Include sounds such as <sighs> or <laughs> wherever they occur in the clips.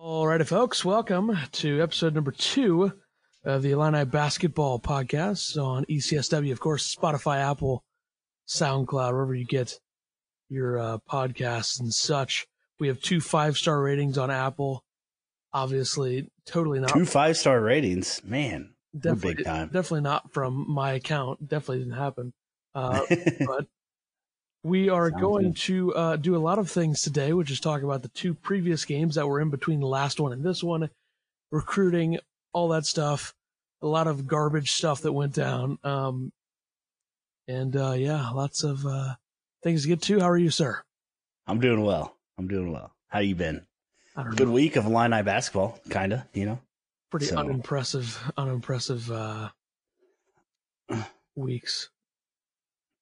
Alrighty, folks, welcome to episode number two of the Illini Basketball Podcast on ECSW, of course, Spotify, Apple, SoundCloud, wherever you get your uh, podcasts and such. We have two five star ratings on Apple. Obviously, totally not Two five star ratings, man. definitely, big time. Definitely not from my account. Definitely didn't happen. Uh, <laughs> but we are Sounds going good. to uh, do a lot of things today, which is talk about the two previous games that were in between the last one and this one, recruiting, all that stuff, a lot of garbage stuff that went down. Um, and uh, yeah, lots of uh, things to get to. How are you, sir? I'm doing well. I'm doing well. How you been? Good know. week of Illini basketball, kinda. You know. Pretty so- unimpressive, unimpressive uh, weeks.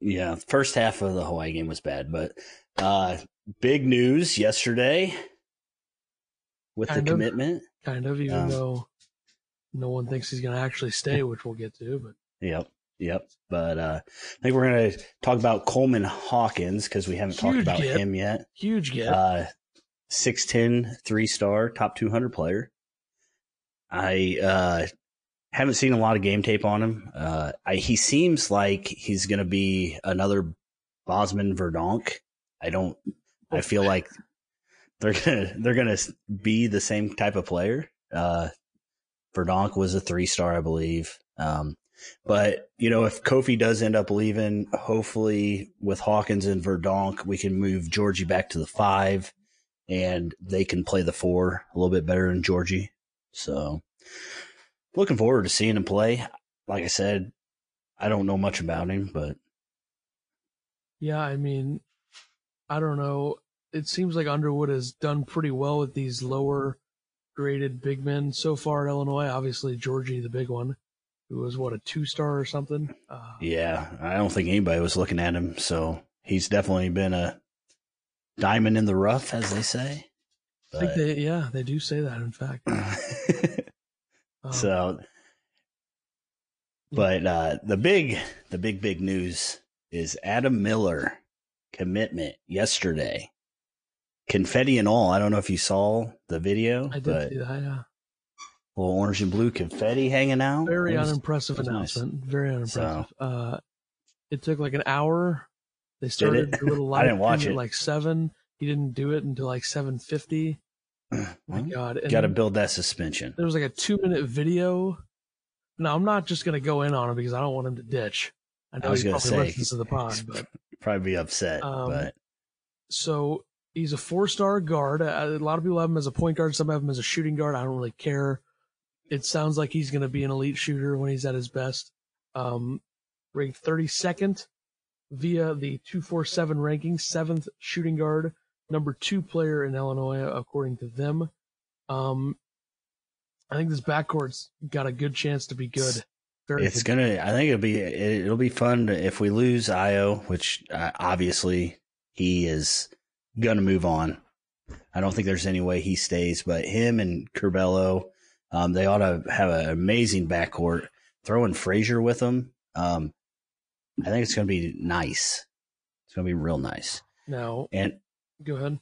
Yeah, first half of the Hawaii game was bad, but uh big news yesterday with Kind the of. commitment. Kind of, even Um, though no one thinks he's going to actually stay, which we'll get to. But Yep. Yep. But uh I think we're gonna talk about Coleman Hawkins because we haven't talked about get. him yet. huge get. Uh 6'10, three star, top 200 player. I uh, haven't seen a lot of game tape on him. Uh, I, he seems like he's going to be another Bosman Verdonk. I don't. I feel like they're gonna they're gonna be the same type of player. Uh, Verdonk was a three star, I believe. Um, but you know, if Kofi does end up leaving, hopefully with Hawkins and Verdonk, we can move Georgie back to the five, and they can play the four a little bit better than Georgie. So, looking forward to seeing him play. Like I said, I don't know much about him, but Yeah, I mean, I don't know. It seems like Underwood has done pretty well with these lower graded big men so far at Illinois. Obviously, Georgie, the big one, who was what a two star or something. Uh, yeah, I don't think anybody was looking at him. So he's definitely been a diamond in the rough, as they say. I think they, yeah, they do say that. In fact, <laughs> Um, so but uh the big the big big news is adam miller commitment yesterday confetti and all i don't know if you saw the video I did but see that. Yeah, little orange and blue confetti hanging out very was- unimpressive was nice. announcement. Very unimpressive. Uh, it took like an hour. They started the little <laughs> I didn't watch it. like seven. He didn't do it until like seven fifty. My God, gotta build that suspension there was like a two minute video. Now I'm not just gonna go in on him because I don't want him to ditch. I know I was he gonna probably say, listens to the <laughs> pod, but probably be upset Um, but so he's a four star guard. A lot of people have him as a point guard. Some have him as a shooting guard. I don't really care. It sounds like he's gonna be an elite shooter when he's at his best. Um, ranked 32nd via the 247 ranking, seventh shooting guard, number two player in Illinois according to them. Um, I think this backcourt's got a good chance to be good. Very it's good. gonna i think it'll be it, it'll be fun to, if we lose Ayo which uh, obviously he is gonna move on i don't think there's any way he stays but him and Curbelo, um, they ought to have an amazing backcourt throwing frazier with them um, i think it's gonna be nice it's gonna be real nice Now, and go ahead.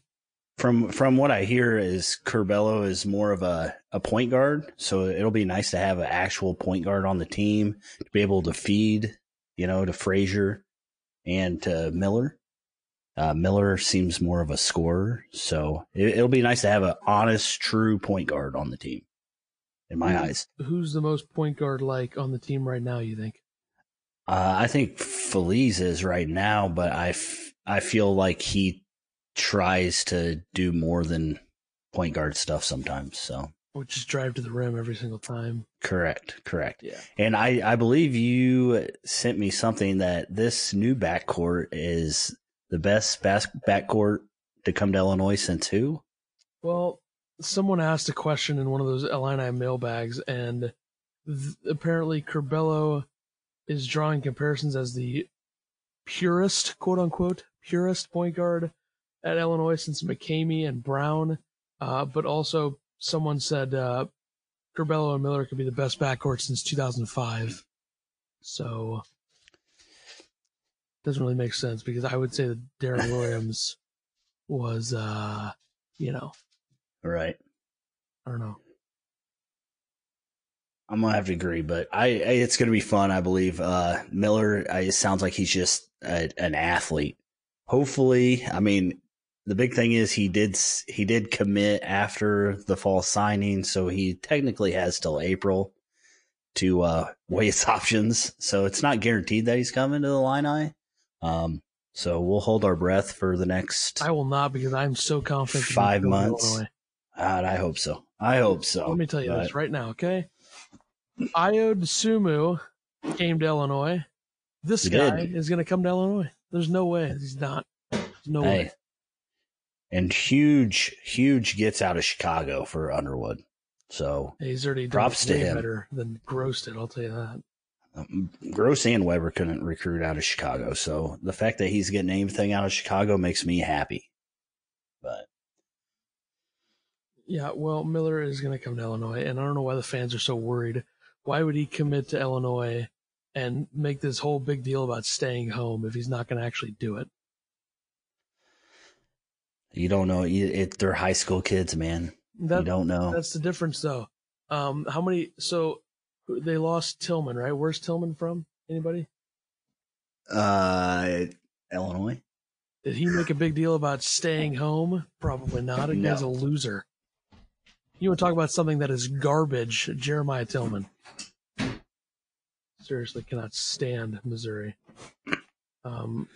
from from what I hear is Curbelo is more of a, a point guard, so it'll be nice to have an actual point guard on the team to be able to feed, you know, to Frazier and to Miller. Uh, Miller seems more of a scorer, so it, it'll be nice to have an honest, true point guard on the team. In my eyes, Who's the most point guard like on the team right now? You think? uh, I think Feliz is right now, but I, f- I feel like he tries to do more than point guard stuff sometimes. So Or just drive to the rim every single time? correct, correct. Yeah. And I, I believe you sent me something that this new backcourt is the best bas- backcourt to come to Illinois since who? Well, someone asked a question in one of those Illini mailbags, and th- apparently Curbelo is drawing comparisons as the purest, quote unquote, purest point guard at Illinois since McCamey and Brown. Uh, but also, someone said uh, Curbelo and Miller could be the best backcourt since 2005. So doesn't really make sense because I would say that Deron <laughs> Williams was, uh, you know, Right. I don't know. I'm gonna have to agree, but I, I it's gonna be fun. I believe uh, Miller. I, it sounds like he's just a, an athlete. Hopefully, I mean, the big thing is he did he did commit after the fall signing, so he technically has till April to uh, weigh his <laughs> options. So it's not guaranteed that he's coming to the Illini. Um, so we'll hold our breath for the next. I will not because I'm so confident. Five months. God, I hope so. I hope so. Let me tell you but... this right now, okay? Ayo Dosunmu came to Illinois. This guy did. is going to come to Illinois. There's no way he's not. There's no hey. way. And huge, huge gets out of Chicago for Underwood. So he's already props to him. Better than Groce did. I'll tell you that. Um, Groce and Weber couldn't recruit out of Chicago, so the fact that he's getting anything out of Chicago makes me happy. But yeah, well, Miller is going to come to Illinois, and I don't know why the fans are so worried why would he commit to Illinois and make this whole big deal about staying home if he's not going to actually do it? You don't know. It, they're high school kids, man. That, you don't know. That's the difference, though. Um, how many? So they lost Tilmon, right? Where's Tilmon from? Anybody? Uh, Illinois. Did he make a big deal about staying home? Probably not. He no. a loser. You want to talk about something that is garbage? Jeremiah Tilmon. Seriously, cannot stand Missouri. Um,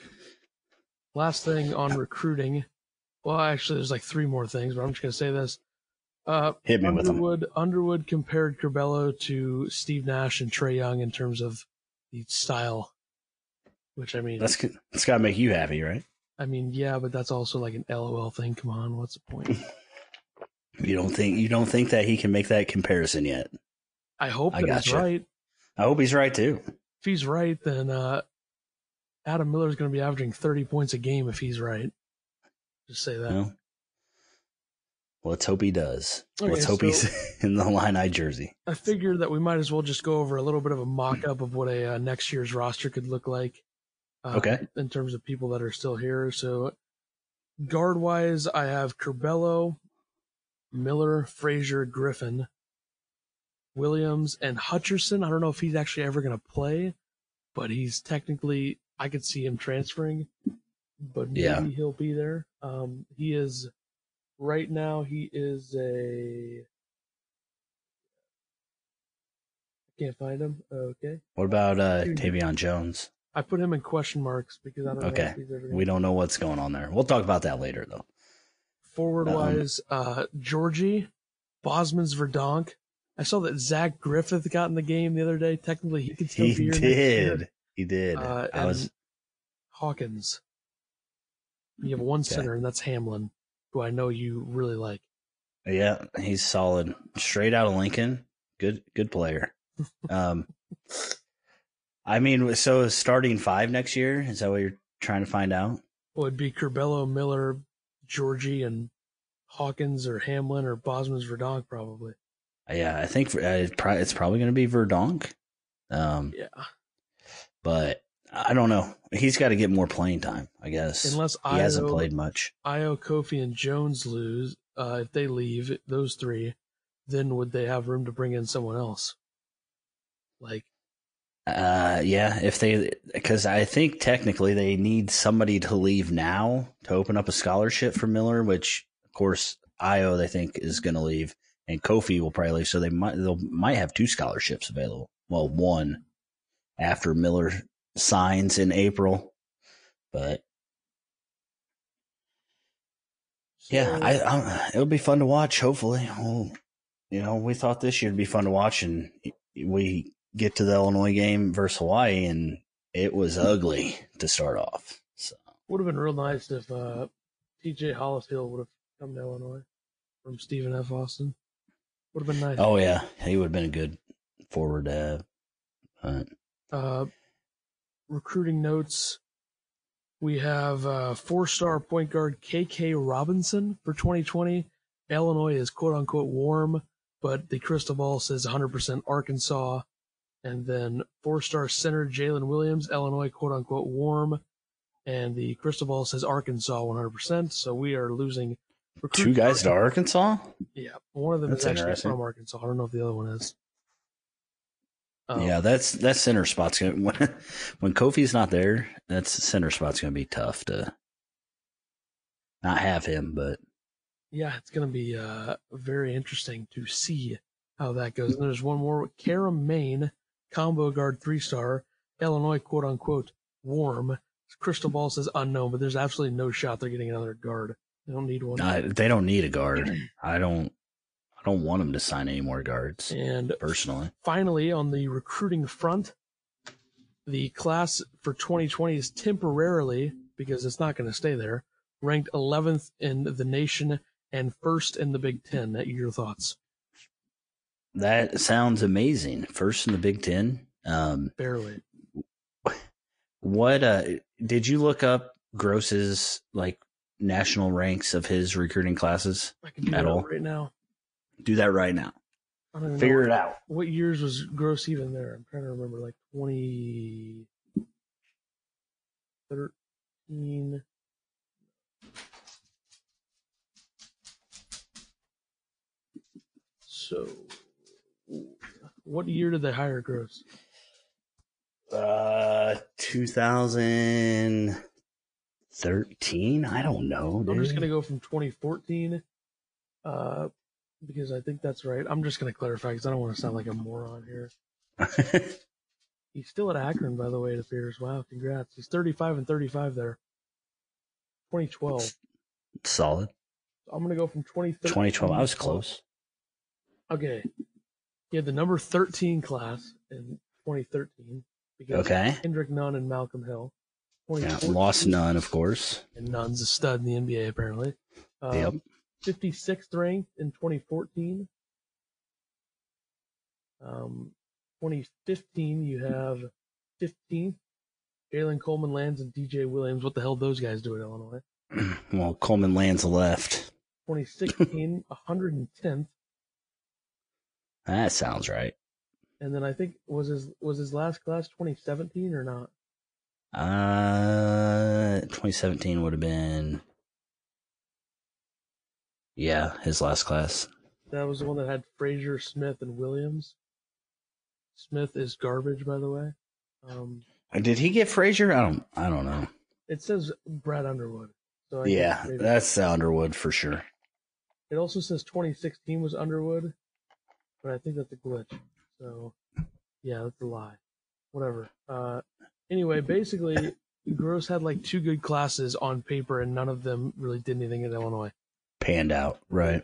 last thing on recruiting. Well, actually, there's like three more things, but I'm just going to say this. Uh, Hit me Underwood, with them. Underwood compared Curbelo to Steve Nash and Trae Young in terms of the style, which I mean, that's that's got to make you happy, right? I mean, yeah, but that's also like an LOL thing. Come on, what's the point? <laughs> you don't think you don't think that he can make that comparison yet? I hope I that he's right. I hope he's right too. If he's right, then uh, Adam Miller is going to be averaging 30 points a game if he's right. Just say that. Let's hope he does. Okay, let's hope so he's <laughs> in the Illini jersey. I figured that we might as well just go over a little bit of a mock up of what a uh, next year's roster could look like. Uh, okay. In terms of people that are still here. So, guard wise, I have Curbelo, Miller, Frazier, Griffin. Williams and Hutcherson. I don't know if he's actually ever going to play, but he's technically, I could see him transferring, but maybe yeah. he'll be there. Um, he is, right now, he is a, I can't find him. Okay. What about uh, Tevian Jones? I put him in question marks because I don't okay. we don't know what's going on there. We'll talk about that later, though. Forward wise, um, uh, Giorgi, Bosmans Verdonk, I saw that Zach Griffith got in the game the other day. Technically, he could still he be here. Did. He did. Uh, I was Hawkins. You have one okay. center, and that's Hamlin, who I know you really like. Yeah, he's solid. Straight out of Lincoln. Good, good player. <laughs> um, I mean, so starting five next year is that what you're trying to find out? Well, it'd be Curbelo, Miller, Georgie, and Hawkins, or Hamlin, or Bosmans Verdonk, probably. Yeah, I think uh, it's probably going to be Verdonk. Um, yeah, but I don't know. He's got to get more playing time, I guess. Unless he Ayo, hasn't played much. Ayo, Kofi, and Jones lose. Uh, if they leave those three, then would they have room to bring in someone else? Like, uh, yeah, if they, because I think technically they need somebody to leave now to open up a scholarship for Miller, which of course Ayo they think is going to leave and Kofi will probably leave. So they might they might have two scholarships available. Well, one after Miller signs in April, but yeah, I, I, it'll be fun to watch. Hopefully, well, you know, we thought this year would be fun to watch, and we get to the Illinois game versus Hawaii, and it was ugly to start off. So would have been real nice if uh, T.J. Hollisfield would have come to Illinois from Stephen F. Austin. Would have been nice. Oh yeah, he would have been a good forward to have. But... Uh, recruiting notes. We have uh, four-star point guard KK Robinson for 2020. Illinois is quote unquote warm, but the crystal ball says 100% Arkansas. And then four-star center Jalen Williams, Illinois quote unquote warm, and the crystal ball says Arkansas 100%. So we are losing Two guys to Arkansas. Yeah, one of them That's is actually from Arkansas. I don't know if the other one is. Um, yeah, that's that center spot's gonna <laughs> when when Kofi's not there. That's center spot's gonna be tough to not have him. But yeah, it's going to be uh, very interesting to see how that goes. And there's one more, Karam Maine, combo guard three star, Illinois quote unquote warm. Crystal Ball says unknown, but there's absolutely no shot they're getting another guard. They don't need one. I, they don't need a guard. I don't. I don't want them to sign any more guards And personally. finally, on the recruiting front, the class for 2020 is temporarily, because it's not going to stay there, ranked 11th in the nation and first in the Big Ten. Your thoughts? That sounds amazing. First in the Big Ten. Um, Barely. what uh, did you look up? Groce's like national ranks of his recruiting classes. I can do At all. right now. Do that right now. I don't Figure know it out. what years was Groce even there. I'm trying to remember, like 2013. So, what year did they hire Groce? Uh, 2013. I don't know. I'm just gonna go from 2014, uh, because I think that's right. I'm just gonna clarify because I don't want to sound like a moron here. <laughs> He's still at Akron, by the way. It appears. Wow, congrats. He's 35 and 35 there. 2012. Solid. I'm gonna go from 2013. 2012. I was close. Okay. He had the number 13 class in 2013 because Okay. Kendrick Nunn and Malcolm Hill. Yeah, lost Nunn, of course. And Nunn's a stud in the NBA apparently. Um, Yep. 56th ranked in 2014. Um, 2015 you have 15th. Jalen Coleman-Lands and DJ Williams. What the hell those guys do at Illinois? <clears throat> Well, Coleman-Lands left. 2016 110th. <laughs> That sounds right. And then I think was his was his last class 2017 or not? Uh, 2017 would have been. Yeah, his last class. That was the one that had Frazier, Smith, and Williams. Smith is garbage, by the way. Um, Did he get Frazier? I don't. I don't know. it says Brad Underwood. So I Yeah, that's Underwood for sure. It also says 2016 was Underwood, but I think that's a glitch. So, yeah, that's a lie. Whatever. Uh, anyway, basically, Groce had like two good classes on paper, and none of them really did anything at Illinois. Panned out, right?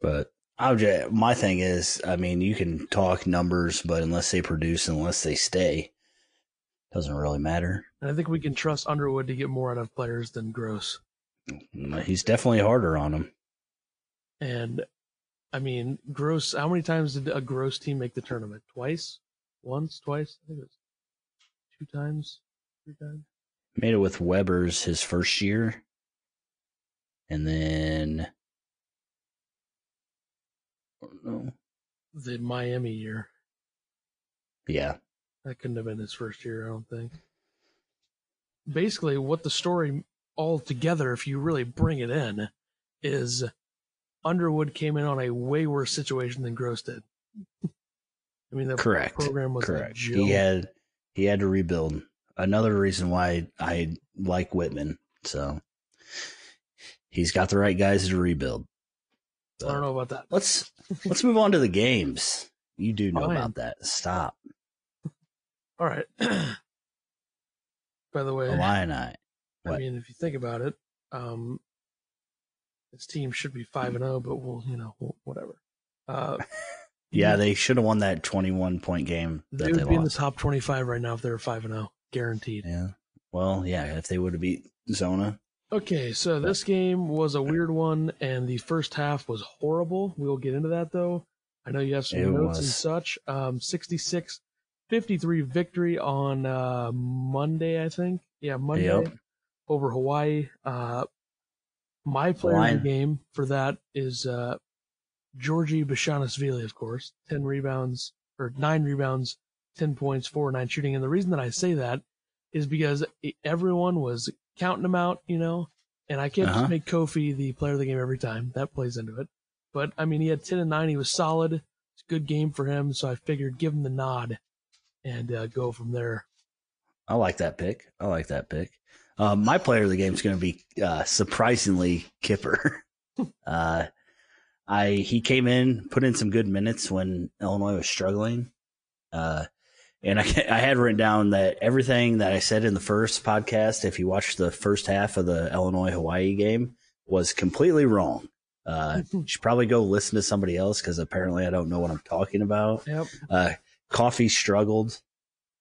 But I just, my thing is, I mean, you can talk numbers, but unless they produce, unless they stay, doesn't really matter. And I think we can trust Underwood to get more out of players than Groce. Mm, he's definitely harder on them. And I mean, Groce. How many times did a Groce team make the tournament? Twice, once, twice. I think it was two times, three times. Made it with Weber's his first year, and then no, The Miami year. yeah, That couldn't have been his first year, I don't think. Basically, what the story altogether, if you really bring it in, is Underwood came in on a way worse situation than Groce did. <laughs> I mean, the correct, program was a correct. joke. He had he had to rebuild. Another reason why I like Whitman. So he's got the right guys to rebuild. I don't know about that. Let's let's move on to the games. You do know Fine. about that. Stop. All right. <clears throat> By the way, Illini. I What? mean, if you think about it, um, this team should be five and zero, but we'll, you know, wh- whatever. Uh, <laughs> Yeah, they should have won that 21 point game they that they would be in the top twenty-five right now if they were five and zero, guaranteed. Yeah. Well, yeah, if they would have beat Zona. Okay, so this game was a weird one, and the first half was horrible. We'll get into that though. I know you have some It notes and such. Um, 66 53 victory on uh, Monday, I think. Yeah, Monday Yep. over Hawaii. Uh, my player of the game for that is uh, Georgie Bezhanishvili, of course. 10 rebounds, or 9 rebounds, 10 points, 4 9 shooting. And the reason that I say that is because everyone was counting them out, you know, And I can't Uh-huh. just make Kofi the player of the game every time. That plays into it. But I mean, he had 10 and 9. He was solid. It's a good game for him. So I figured give him the nod and uh, go from there. I like that pick. I like that pick. Um, my player of the game is going to be uh, surprisingly Kipper. <laughs> uh, I he came in, put in some good minutes when Illinois was struggling, uh, and I, <laughs> I had written down that everything that I said in the first podcast, if you watched the first half of the Illinois Hawaii game, was completely wrong. Uh, <laughs> you should probably go listen to somebody else because apparently I don't know what I'm talking about. Yep. Uh, Coffee struggled.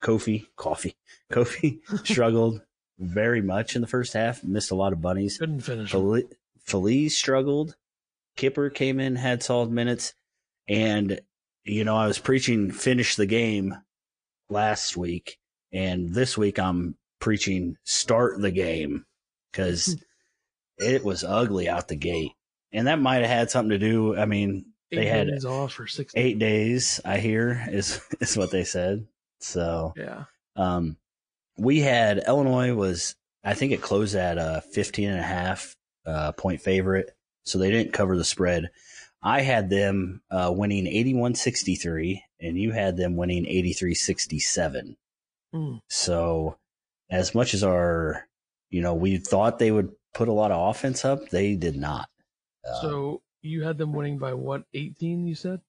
Kofi, Coffee, <laughs> Kofi struggled very much in the first half. Missed a lot of bunnies. Couldn't finish. Fel- Feliz struggled. Kipper came in, had solid minutes, and you know I was preaching finish the game last week, and this week I'm preaching start the game because it was ugly out the gate, and that might have had something to do. I mean, they had days off for six. eight days i hear is <laughs> is what they said so Yeah. um we had illinois was i think it closed at a 15 and a half uh point favorite so they didn't cover the spread i had them uh winning 81-63 and you had them winning 83-67 Hmm. so as much as our you know we thought they would put a lot of offense up they did not uh, So you had them winning by what? 18, you said?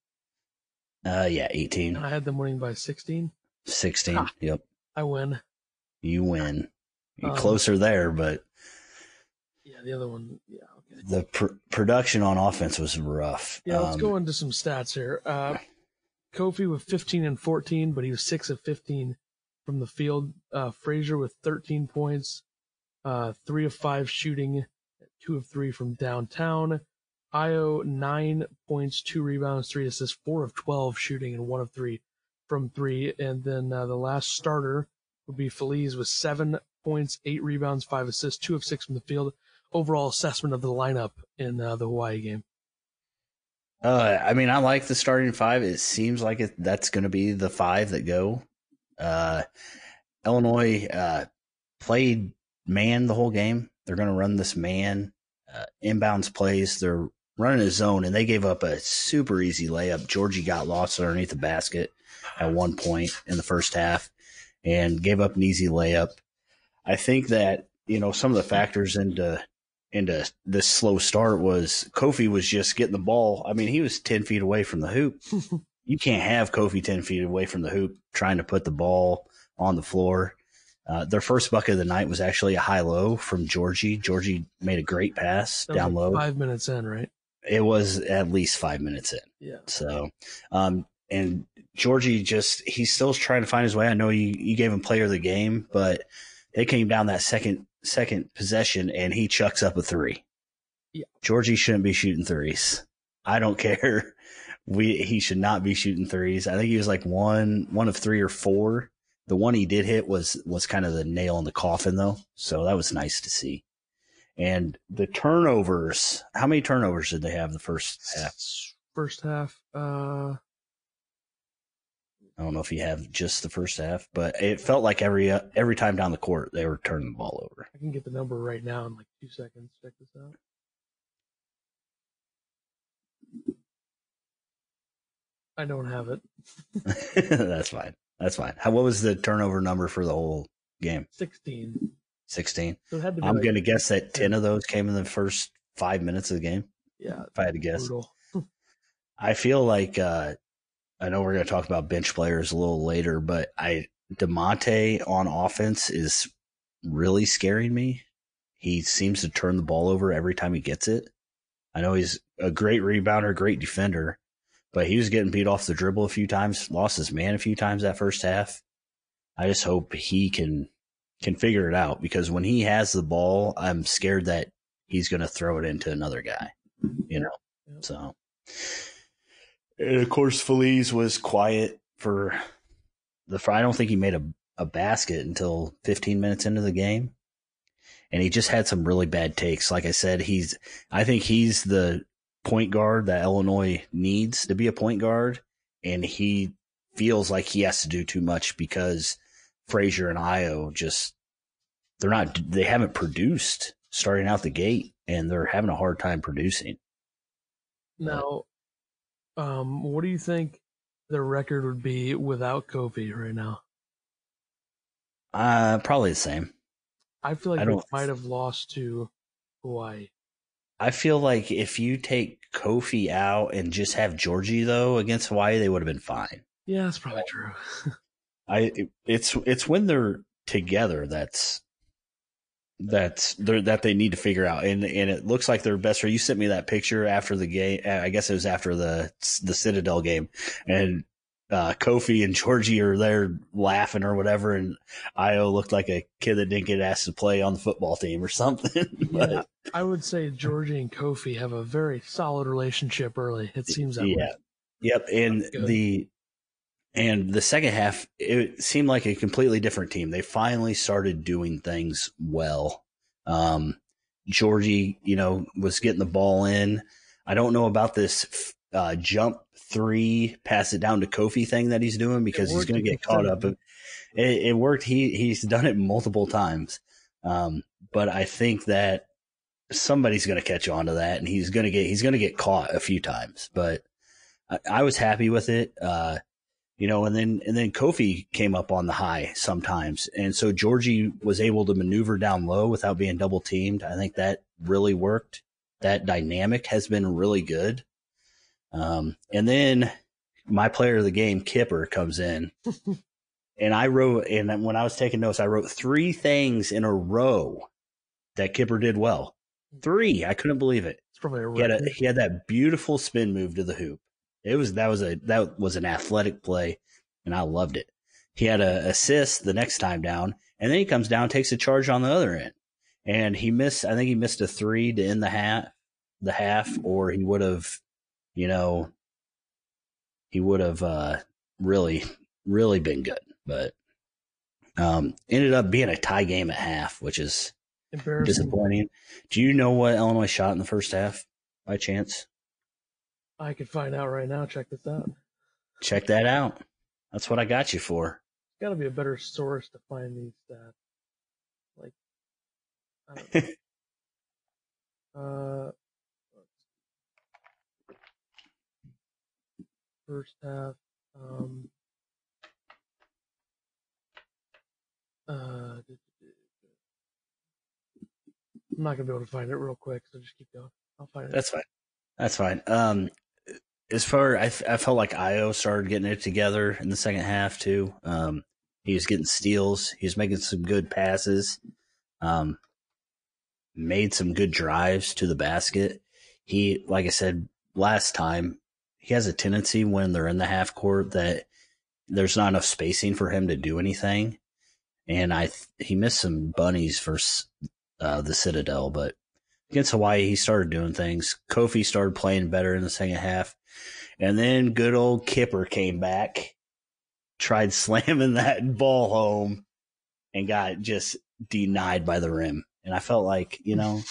uh yeah 18 I had them winning by 16. 16 Ah. yep I win. you win. You're Um, closer there, but Yeah, the other one. Yeah, the pr- production on offense was rough. Yeah, let's Um, go into some stats here. Uh, Kofi with 15 and 14, but he was 6 of 15 from the field. Uh, Frazier with 13 points, uh, 3 of 5 shooting, 2 of 3 from downtown. Ayo, 9 points, 2 rebounds, 3 assists, 4 of 12 shooting, and 1 of 3 from 3. And then uh, the last starter would be Feliz with 7 points, 8 rebounds, 5 assists, 2 of 6 from the field. Overall assessment of the lineup in uh, the Hawaii game. Uh, I mean, I like the starting five. It seems like it, that's going to be the five that go. Uh, Illinois uh, played man the whole game. They're going to run this man uh, inbounds plays. They're running a zone, and they gave up a super easy layup. Georgie got lost underneath the basket at one point in the first half and gave up an easy layup. I think that you know some of the factors into into this slow start was Kofi was just getting the ball. I mean, he was 10 feet away from the hoop. <laughs> you can't have Kofi 10 feet away from the hoop trying to put the ball on the floor. Uh, their first bucket of the night was actually a high low from Georgie. Georgie made a great pass down like low. Five minutes in, right? It was at least five minutes in. Yeah. So, um, and Georgie just, he's still trying to find his way. I know you, you gave him player of the game, but they came down that second, second possession and he chucks up a three. Yeah. Georgie shouldn't be shooting threes. I don't <laughs> care. We, he should not be shooting threes. I think he was like one, one of three or four. The one he did hit was, was kind of the nail in the coffin though. So that was nice to see. And the turnovers, how many turnovers did they have the first half? First half. Uh, I don't know if you have just the first half, but it felt like every uh, every time down the court they were turning the ball over. I can get the number right now in like two seconds. Check this out. I don't have it. <laughs> That's fine. That's fine. How, what was the turnover number for the whole game? 16. Sixteen. So it had to be I'm like, going to guess that ten of those came in the first five minutes of the game. yeah, If I had to guess, brutal. <laughs> I feel like uh, I know we're going to talk about bench players a little later, but I Da'Monte on offense is really scaring me. He seems to turn the ball over every time he gets it. I know he's a great rebounder, great defender, but he was getting beat off the dribble a few times, lost his man a few times that first half. I just hope he can can figure it out because when he has the ball, I'm scared that he's going to throw it into another guy, you know. So, and of course, Feliz was quiet for the. I don't think he made a a basket until 15 minutes into the game, and he just had some really bad takes. Like I said, he's. I think he's the point guard that Illinois needs to be a point guard, and he feels like he has to do too much because Frazier and Ayo just they're not they haven't produced starting out the gate, and they're having a hard time producing. Now, um, what do you think their record would be without Kofi right now? Uh, probably the same. I feel like I they might have lost to Hawaii. I feel like if you take Kofi out and just have Georgie though against Hawaii, they would have been fine. Yeah, that's probably true. <laughs> I it's it's when they're together that's that's they're, that they need to figure out, and and it looks like their best friend. You sent me that picture after the game. I guess it was after the the Citadel game, and uh, Kofi and Georgie are there laughing or whatever, and Ayo looked like a kid that didn't get asked to play on the football team or <laughs> something. but Yeah, I would say Georgie and Kofi have a very solid relationship early. It seems that yeah, way. yep, and the and the second half it seemed like a completely different team. They finally started doing things well. Um, Georgie, you know, was getting the ball in. I don't know about this uh, jump three, pass it down to Kofi thing that he's doing because he's going to get caught up. It, it worked. He he's done it multiple times, um, but I think that somebody's going to catch on to that, and he's going to get he's going to get caught a few times. But I, I was happy with it. Uh, you know, and then and then Kofi came up on the high sometimes, and so Georgie was able to maneuver down low without being double teamed. I think that really worked. That dynamic has been really good. Um, and then my player of the game, Kipper, comes in, <laughs> and I wrote, and when I was taking notes, I wrote three things in a row that Kipper did well. Three, I couldn't believe it. It's probably a He had, a, he had that beautiful spin move to the hoop. It was that was a that was an athletic play, and I loved it. He had a assist the next time down, and then he comes down, takes a charge on the other end, and he missed. I think he missed a three to end the half, the half, or he would have, you know, he would have uh, really, really been good. But um, ended up being a tie game at half, which is disappointing. Do you know what Illinois shot in the first half by chance? I could find out right now. Check this out. Check that out. That's what I got you for. Got to be a better source to find these stats. Like, I don't <laughs> know. uh, first half. Um, uh, I'm not gonna be able to find it real quick, so just keep going. I'll find it. That's fine. That's fine. Um, as far I, I felt like Ayo started getting it together in the second half too. Um, he was getting steals. He was making some good passes. Um, made some good drives to the basket. He, like I said last time, he has a tendency when they're in the half court that there's not enough spacing for him to do anything. And I, he missed some bunnies for uh, the Citadel, but against Hawaii, he started doing things. Kofi started playing better in the second half. And then good old Kipper came back, tried <laughs> slamming that ball home, and got just denied by the rim. And I felt like, you know,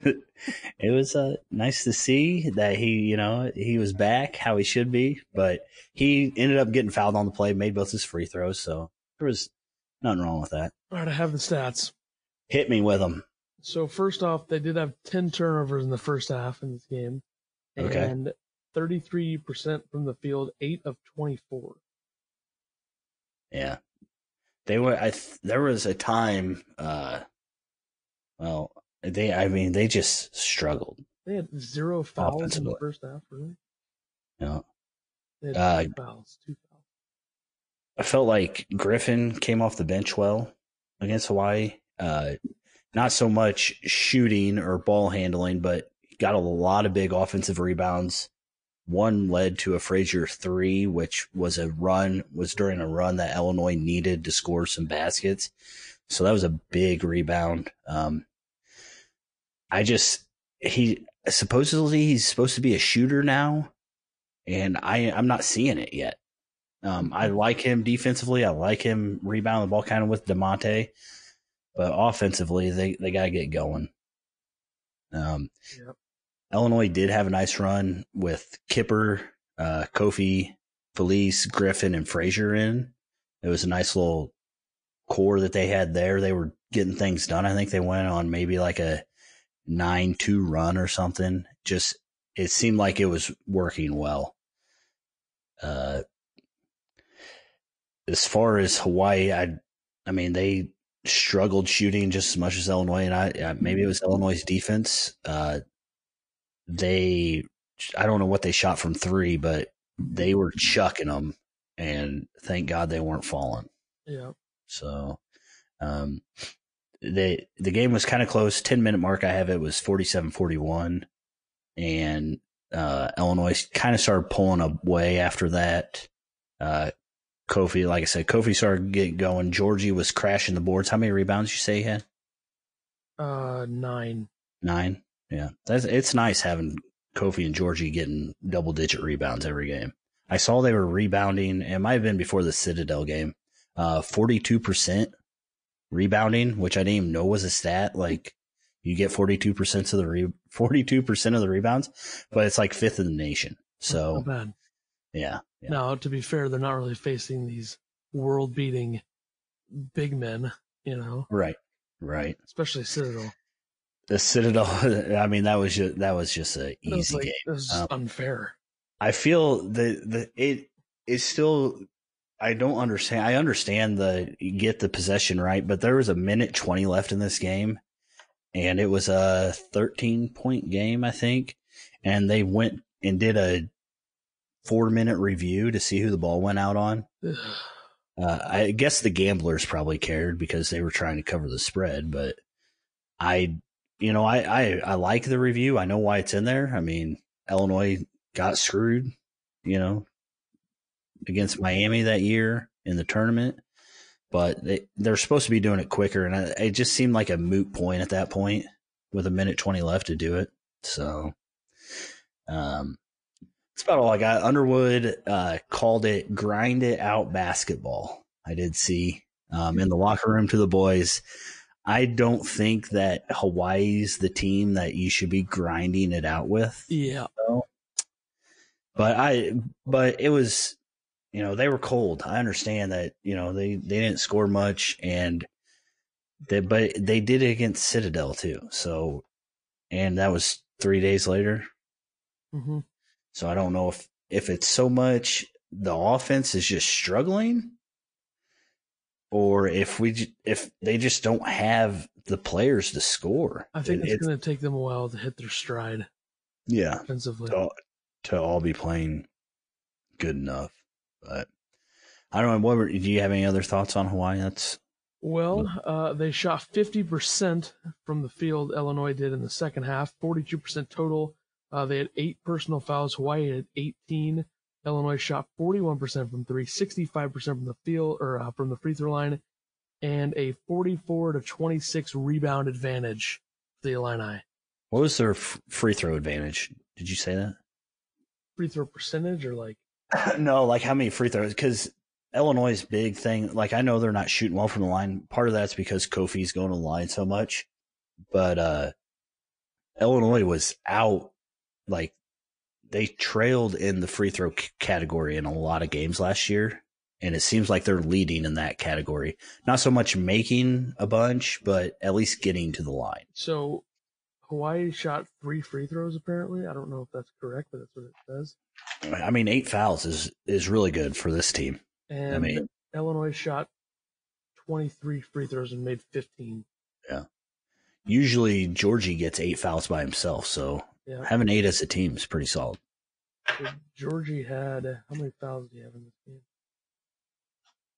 <laughs> it was uh, nice to see that he, you know, he was back how he should be. But he ended up getting fouled on the play, made both his free throws. So there was nothing wrong with that. All right, I have the stats. Hit me with them. So first off, they did have 10 turnovers in the first half in this game. Okay. And 33% from the field, 8 of 24. Yeah, they were. I th- there was a time. uh Well, they. I mean, they just struggled. They had zero fouls in the first half, really? Know, They had Uh, two fouls, two fouls. I felt like Griffin came off the bench well against Hawaii. Uh Not so much shooting or ball handling, but got a lot of big offensive rebounds. One led to a Frazier three, which was a run, was during a run that Illinois needed to score some baskets. So that was a big rebound. Um, I just, he supposedly he's supposed to be a shooter now, and I, I'm not seeing it yet. Um, I like him defensively. I like him rebounding the ball kind of with Da'Monte, but offensively, they, they got to get going. Um, Yep. Illinois did have a nice run with Kipper, uh, Kofi, Feliz, Griffin, and Frazier in. It was a nice little core that they had there. They were getting things done. I think they went on maybe like a nine two run or something. Just it seemed like it was working well. Uh, as far as Hawaii, I, I mean they struggled shooting just as much as Illinois, and I maybe it was Illinois' defense. Uh, they, I don't know what they shot from three, but they were chucking them, and thank God they weren't falling. Yeah. So, um, the the game was kind of close. Ten minute mark I have it was 47-41. and uh, Illinois kind of started pulling away after that. Uh, Kofi, like I said, Kofi started getting going. Georgie was crashing the boards. How many rebounds you say he had? Uh, nine. Nine. Yeah, that's it's nice having Kofi and Georgie getting double digit rebounds every game. I saw they were rebounding. It might have been before the Citadel game. Uh, forty two percent rebounding, which I didn't even know was a stat. Like you get 42% of the re- 42% of the rebounds, but it's like fifth in the nation. So yeah, yeah. Now, to be fair, they're not really facing these world beating big men, you know, Right. Right. especially Citadel. The Citadel, <laughs> I mean, that was just, that was just an easy like, game. It was Um, unfair. I feel the, the, it is still, I don't understand. I understand the, get the possession right, but there was a minute 20 left in this game and it was a 13 point game, I think. And they went and did a four minute review to see who the ball went out on. <sighs> Uh, I guess the gamblers probably cared because they were trying to cover the spread, but I, you know, I, I, I like the review. I know why it's in there. I mean, Illinois got screwed, you know, against Miami that year in the tournament, but they, they're supposed to be doing it quicker. And it, it just seemed like a moot point at that point with a minute 20 left to do it. So, um, that's about all I got. Underwood uh, called it grind it out basketball. I did see um, in the locker room to the boys. I don't think that Hawaii's the team that you should be grinding it out with. Yeah. But I, but it was, you know, they were cold. I understand that, you know, they, they didn't score much and they, but they did it against Citadel too. So, and that was three days later. hmm So I don't know if if it's so much the offense is just struggling, or if we if they just don't have the players to score. I think It- it's, going to take them a while to hit their stride yeah offensively. to, to all be playing good enough. But I don't know. What do you have any other thoughts on Hawaii? That's Well, uh, they shot 50% from the field, Illinois did in the second half, 42% total. Uh, they had eight personal fouls. Hawaii had 18. Illinois shot 41% from three, 65% from the field or uh, from the free throw line, and a 44 to 26 rebound advantage for the Illini. what was their f- free throw advantage? Did you say that? Free throw percentage or like, <laughs> no, like how many free throws? Because Illinois' big thing, like I know they're not shooting well from the line. Part of that's because Kofi's going to the line so much, but uh Illinois was out. Like they trailed in the free throw c- category in a lot of games last year, and it seems like they're leading in that category. Not so much making a bunch, but at least getting to the line. so Hawaii shot three free throws apparently. I don't know if that's correct, but that's what it says. I mean, eight fouls is is really good for this team. And I mean- Illinois shot 23 free throws and made 15. Yeah. Usually, Georgie gets eight fouls by himself, so Yeah. having eight as a team is pretty solid. So Georgie had how many fouls do you have in this game?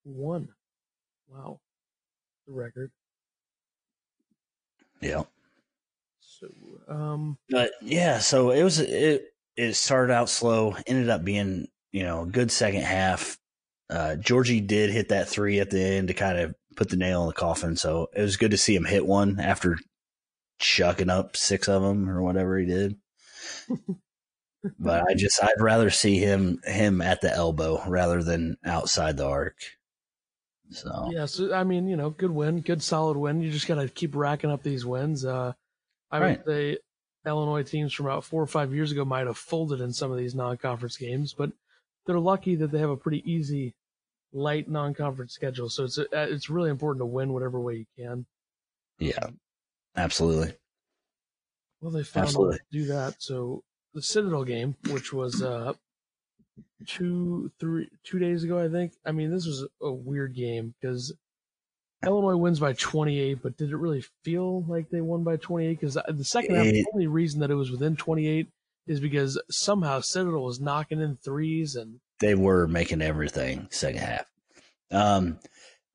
One. Wow. The record. Yeah. So um But yeah, so it was it it started out slow, ended up being, you know, a good second half. Uh Georgie did hit that three at the end to kind of put the nail in the coffin, so it was good to see him hit one after chucking up six of them or whatever he did. <laughs> but I just I'd rather see him him at the elbow rather than outside the arc. So yeah, so I mean, you know, good win, good solid win. You just gotta keep racking up these wins. Uh I Right. would say Illinois teams from about four or five years ago might have folded in some of these non conference games, but they're lucky that they have a pretty easy light non-conference schedule. So it's uh, it's really important to win whatever way you can. Yeah, absolutely. Well, they found Absolutely. to do that. So the Citadel game, which was uh, two, three, two days ago, I think. I mean, this was a weird game because Illinois wins by 28, but did it really feel like they won by 28? Because the second half, the only reason that it was within 28 is because somehow Citadel was knocking in threes and they were making everything second half. Um,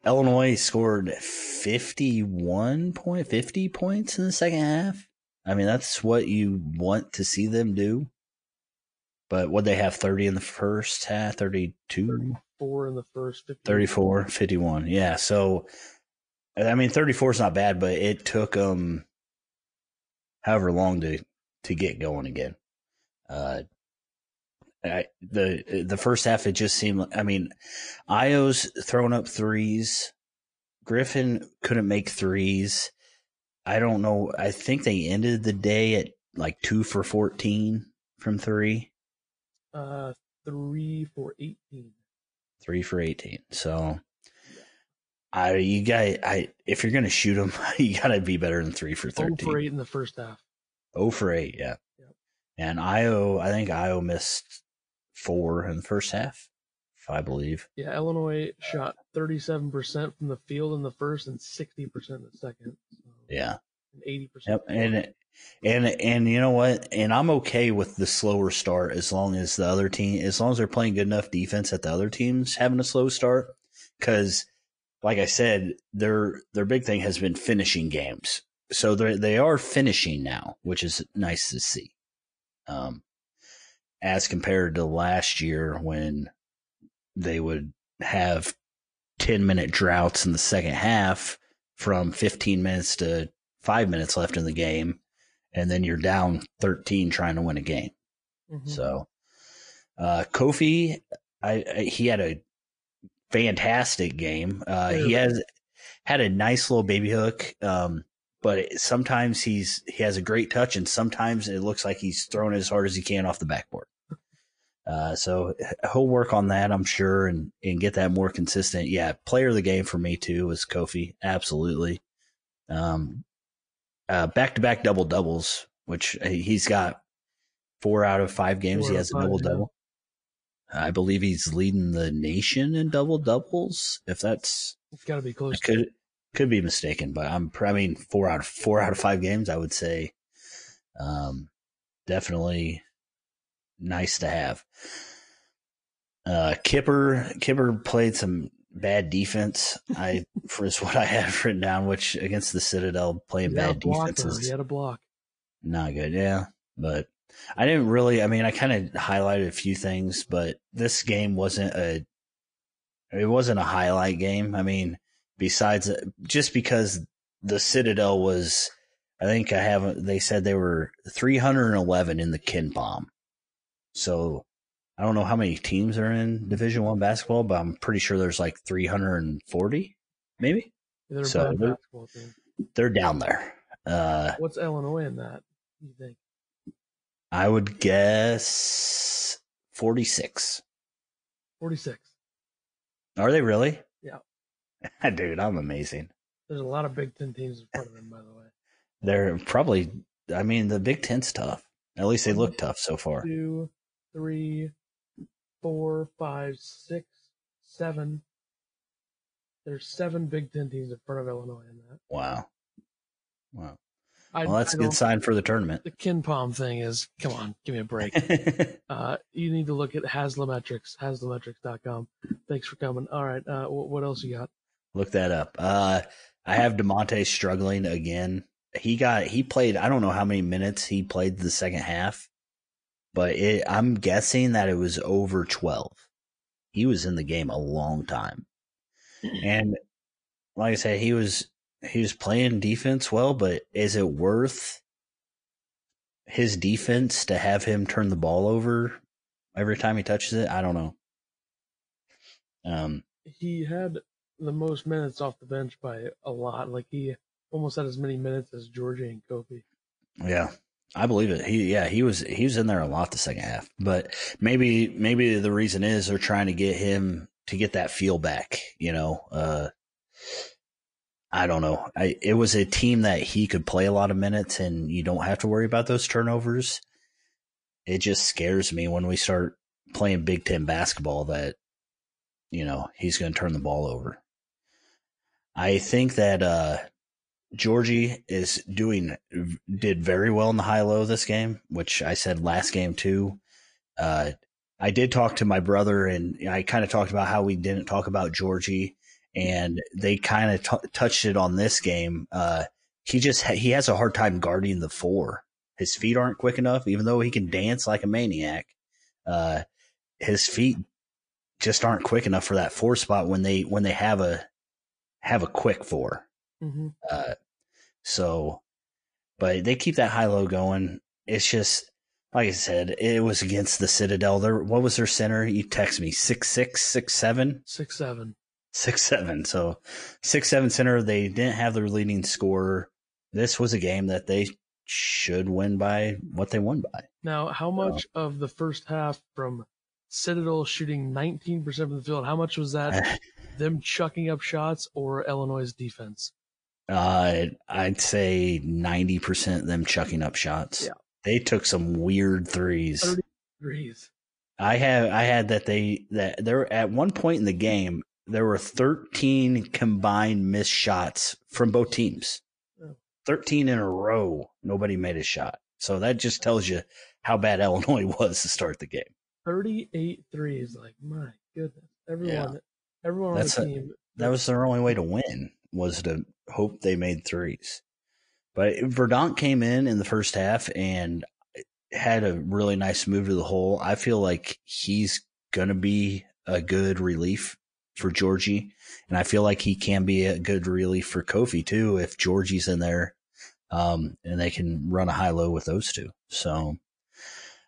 Illinois scored 51 point, 50 points in the second half. I mean, that's what you want to see them do. But what they have 30 in the first half, 32? 34 in the first, 51. 34, 51. Yeah. So, I mean, 34 is not bad, but it took them however long to, to get going again. Uh, I, the the first half it just seemed like I mean, Ayo's throwing up threes. Griffin couldn't make threes. I don't know. I think they ended the day at like two for fourteen from three. Uh, three for eighteen. Three for eighteen. So, I you got I if you're gonna shoot them, <laughs> you gotta be better than three for thirteen. Oh for eight in the first half. Oh for eight, yeah. Yep. And Ayo, I think Ayo missed four in the first half, I believe. Yeah, Illinois shot 37% from the field in the first and 60% in the second. So yeah. And 80%. Yep. And, and, and you know what? And I'm okay with the slower start as long as the other team, as long as they're playing good enough defense that the other team's having a slow start. Cause like I said, their, their big thing has been finishing games. So they they are finishing now, which is nice to see. Um, as compared to last year when they would have 10 minute droughts in the second half from 15 minutes to five minutes left in the game. And then you're down 13 trying to win a game. Mm-hmm. So, uh, Kofi, I, I, he had a fantastic game. Uh, he has had a nice little baby hook. Um, but sometimes he's he has a great touch, and sometimes it looks like he's throwing as hard as he can off the backboard. Uh, so he'll work on that, I'm sure, and and get that more consistent. Yeah, player of the game for me too was Kofi, absolutely. Um, uh, back to back double doubles, which he's got four out of five games. Four he has a double double. I believe he's leading the nation in double doubles. If that's it's got to be close. Could could be mistaken, but I'm. I mean, four out of four out of five games, I would say. Um, definitely nice to have. Uh, Kipper Kipper played some bad defense. I <laughs> for is what I have written down, which against the Citadel playing bad defenses. He had a block. Not good, yeah. But I didn't really. I mean, I kind of highlighted a few things, but this game wasn't a. It wasn't a highlight game. I mean, besides just because the Citadel was, I think I have. They said they were 311 in the KenPom. So I don't know how many teams are in Division One basketball, but I'm pretty sure there's like 340, maybe. They're so they're, they're, down there. Uh, What's Illinois in that? You think? I would guess 46. 46. Are they really? <laughs> Dude, I'm amazing. There's a lot of Big Ten teams in front of them, by the way. They're probably, I mean, the Big Ten's tough. At least they look tough so far. Two, three, four, five, six, seven. There's seven Big Ten teams in front of Illinois in that. Wow. Wow. I, well, that's I a good sign for the tournament. The KenPom thing is, come on, give me a break. <laughs> uh, you need to look at Haslametrics, haslametrics.com. Thanks for coming. All right. Uh, what else you got? Look that up. Uh, I have Da'Monte struggling again. He got, he played, I don't know how many minutes he played the second half, but it, I'm guessing that it was over 12. He was in the game a long time. And like I said, he was he was playing defense well, but is it worth his defense to have him turn the ball over every time he touches it? I don't know. Um, he had the most minutes off the bench by a lot. Like he almost had as many minutes as Giorgi and Kofi. Yeah, I believe it. He yeah, he was he was in there a lot the second half. But maybe maybe the reason is they're trying to get him to get that feel back, you know. Uh I don't know. I, it was a team that he could play a lot of minutes, and you don't have to worry about those turnovers. It just scares me when we start playing Big Ten basketball that you know he's going to turn the ball over. I think that uh, Giorgi is doing did very well in the high low this game, which I said last game too. Uh, I did talk to my brother, and I kind of talked about how we didn't talk about Giorgi, and they kind of t- touched it on this game. Uh, he just ha- he has a hard time guarding the four. His feet aren't quick enough, even though he can dance like a maniac. Uh, his feet just aren't quick enough for that four spot when they when they have a have a quick 4 mm-hmm. uh, so, but they keep that high low going. It's just like I said, it was against the Citadel. There, what was their center? You text me six six six seven six seven six seven. So six seven center. They didn't have their leading scorer. This was a game that they should win by what they won by. Now, how much so. of the first half from Citadel shooting 19% from the field, how much was that <laughs> them chucking up shots or Illinois' defense? Uh, I'd say 90% them chucking up shots. Yeah. They took some weird threes. threes. I have I had that they that there at one point in the game there were 13 combined missed shots from both teams. 13 in a row. Nobody made a shot. So that just tells you how bad <laughs> Illinois was to start the game. 38 threes. Like, my goodness. Everyone, yeah. Everyone That's on the team. A, that was their only way to win was to hope they made threes. But Verdonk came in in the first half and had a really nice move to the hole. I feel like he's going to be a good relief for Giorgi. And I feel like he can be a good relief for Kofi too if Giorgi's in there. Um, and they can run a high low with those two. So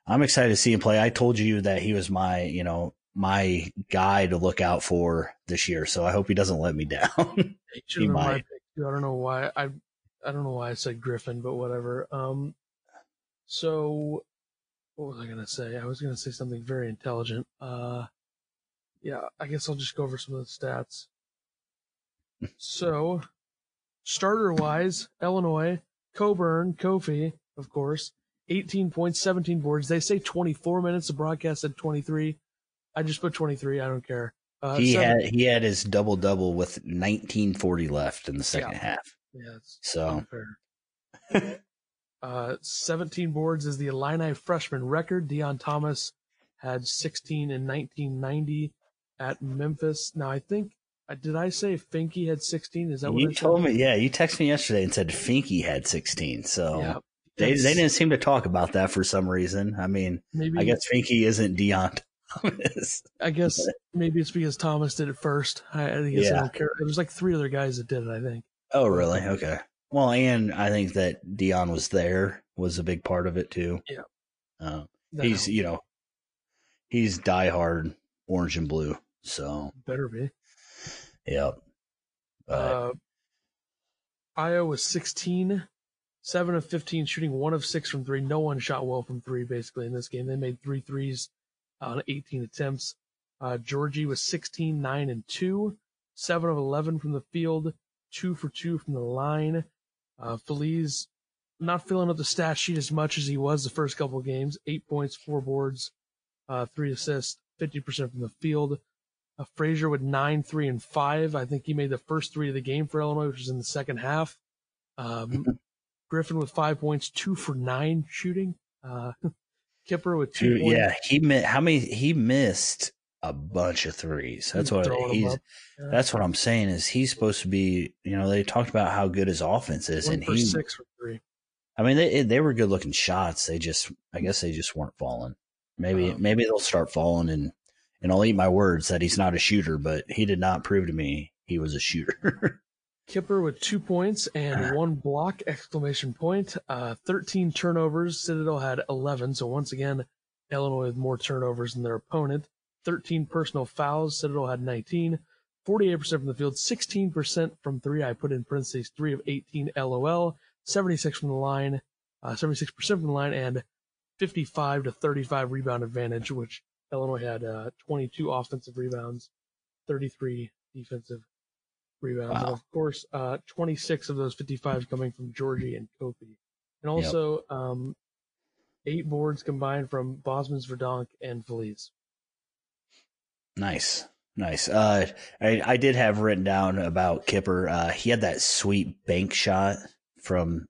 I'm excited to see him play. I told you that he was my, you know, my guy to look out for this year. So I hope he doesn't let me down. <laughs> he might. I don't know why I I don't know why I said Griffin, but whatever. Um, so what was I gonna say? I was gonna say something very intelligent. Uh, yeah, I guess I'll just go over some of the stats. so, starter wise, Illinois, Cockburn, Kofi, of course, 18 points, 17 boards. They say 24 minutes. The broadcast said 23. I just put 23. I don't care. Uh, he seven, had he had his double double with 1940 left in the second yeah. half. Yeah, so <laughs> uh, 17 boards is the Illini freshman record. Deon Thomas had 16 in 1990 at Memphis. Now I think uh, did I say Finke had 16? Is that what you told me? Yeah, you texted me yesterday and said Finke had 16. So yeah, they they didn't seem to talk about that for some reason. I mean, maybe I guess Finke isn't Deon Thomas. I guess maybe it's because Thomas did it first. I, I guess yeah. I don't care. There was like three other guys that did it. I think. Oh, really? Okay. Well, and I think that Deon was there was a big part of it too. Yeah. Uh, he's you know he's diehard orange and blue, so better be. Yep. But, uh, Ayo was 16, 7 of 15, shooting 1 of 6 from 3. No one shot well from 3, basically, in this game. They made three threes on 18 attempts. Uh, Giorgi was 16, 9 and 2, 7 of 11 from the field, 2 for 2 from the line. Uh, Feliz not filling up the stat sheet as much as he was the first couple of games. 8 points, 4 boards, uh, 3 assists, 50% from the field. Uh, Frazier with 9, 3, and 5. I think he made the first three of the game for Illinois, which was in the second half. Um, <laughs> Griffin with 5 points, 2 for 9 shooting. Uh, <laughs> Kipper with two. Dude, yeah, he missed. How many? He missed a bunch of threes. That's he's what he's. Yeah. That's what I'm saying. Is he's supposed to be? You know, they talked about how good his offense is, One and he six for three. I mean, they they were good looking shots. They just, I guess, they just weren't falling. Maybe um, maybe they'll start falling, and and I'll eat my words that he's not a shooter, but he did not prove to me he was a shooter. <laughs> Kipper with two points and one block! Exclamation point. Uh, Thirteen turnovers. Citadel had eleven. So once again, Illinois with more turnovers than their opponent. Thirteen personal fouls. Citadel had nineteen. 48% from the field, 16% from three. I put in parentheses three of 18 LOL, 76 from the line, uh, 76% from the line, and 55 to 35 rebound advantage, which Illinois had uh, 22 offensive rebounds, 33 defensive rebounds. Wow. And of course, uh, 26 of those 55 coming from Giorgi and Kofi. And also, um, eight boards combined from Bosmans-Verdonk and Feliz. Nice. Nice. Uh, I, I did have written down about Kipper. Uh, he had that sweet bank shot from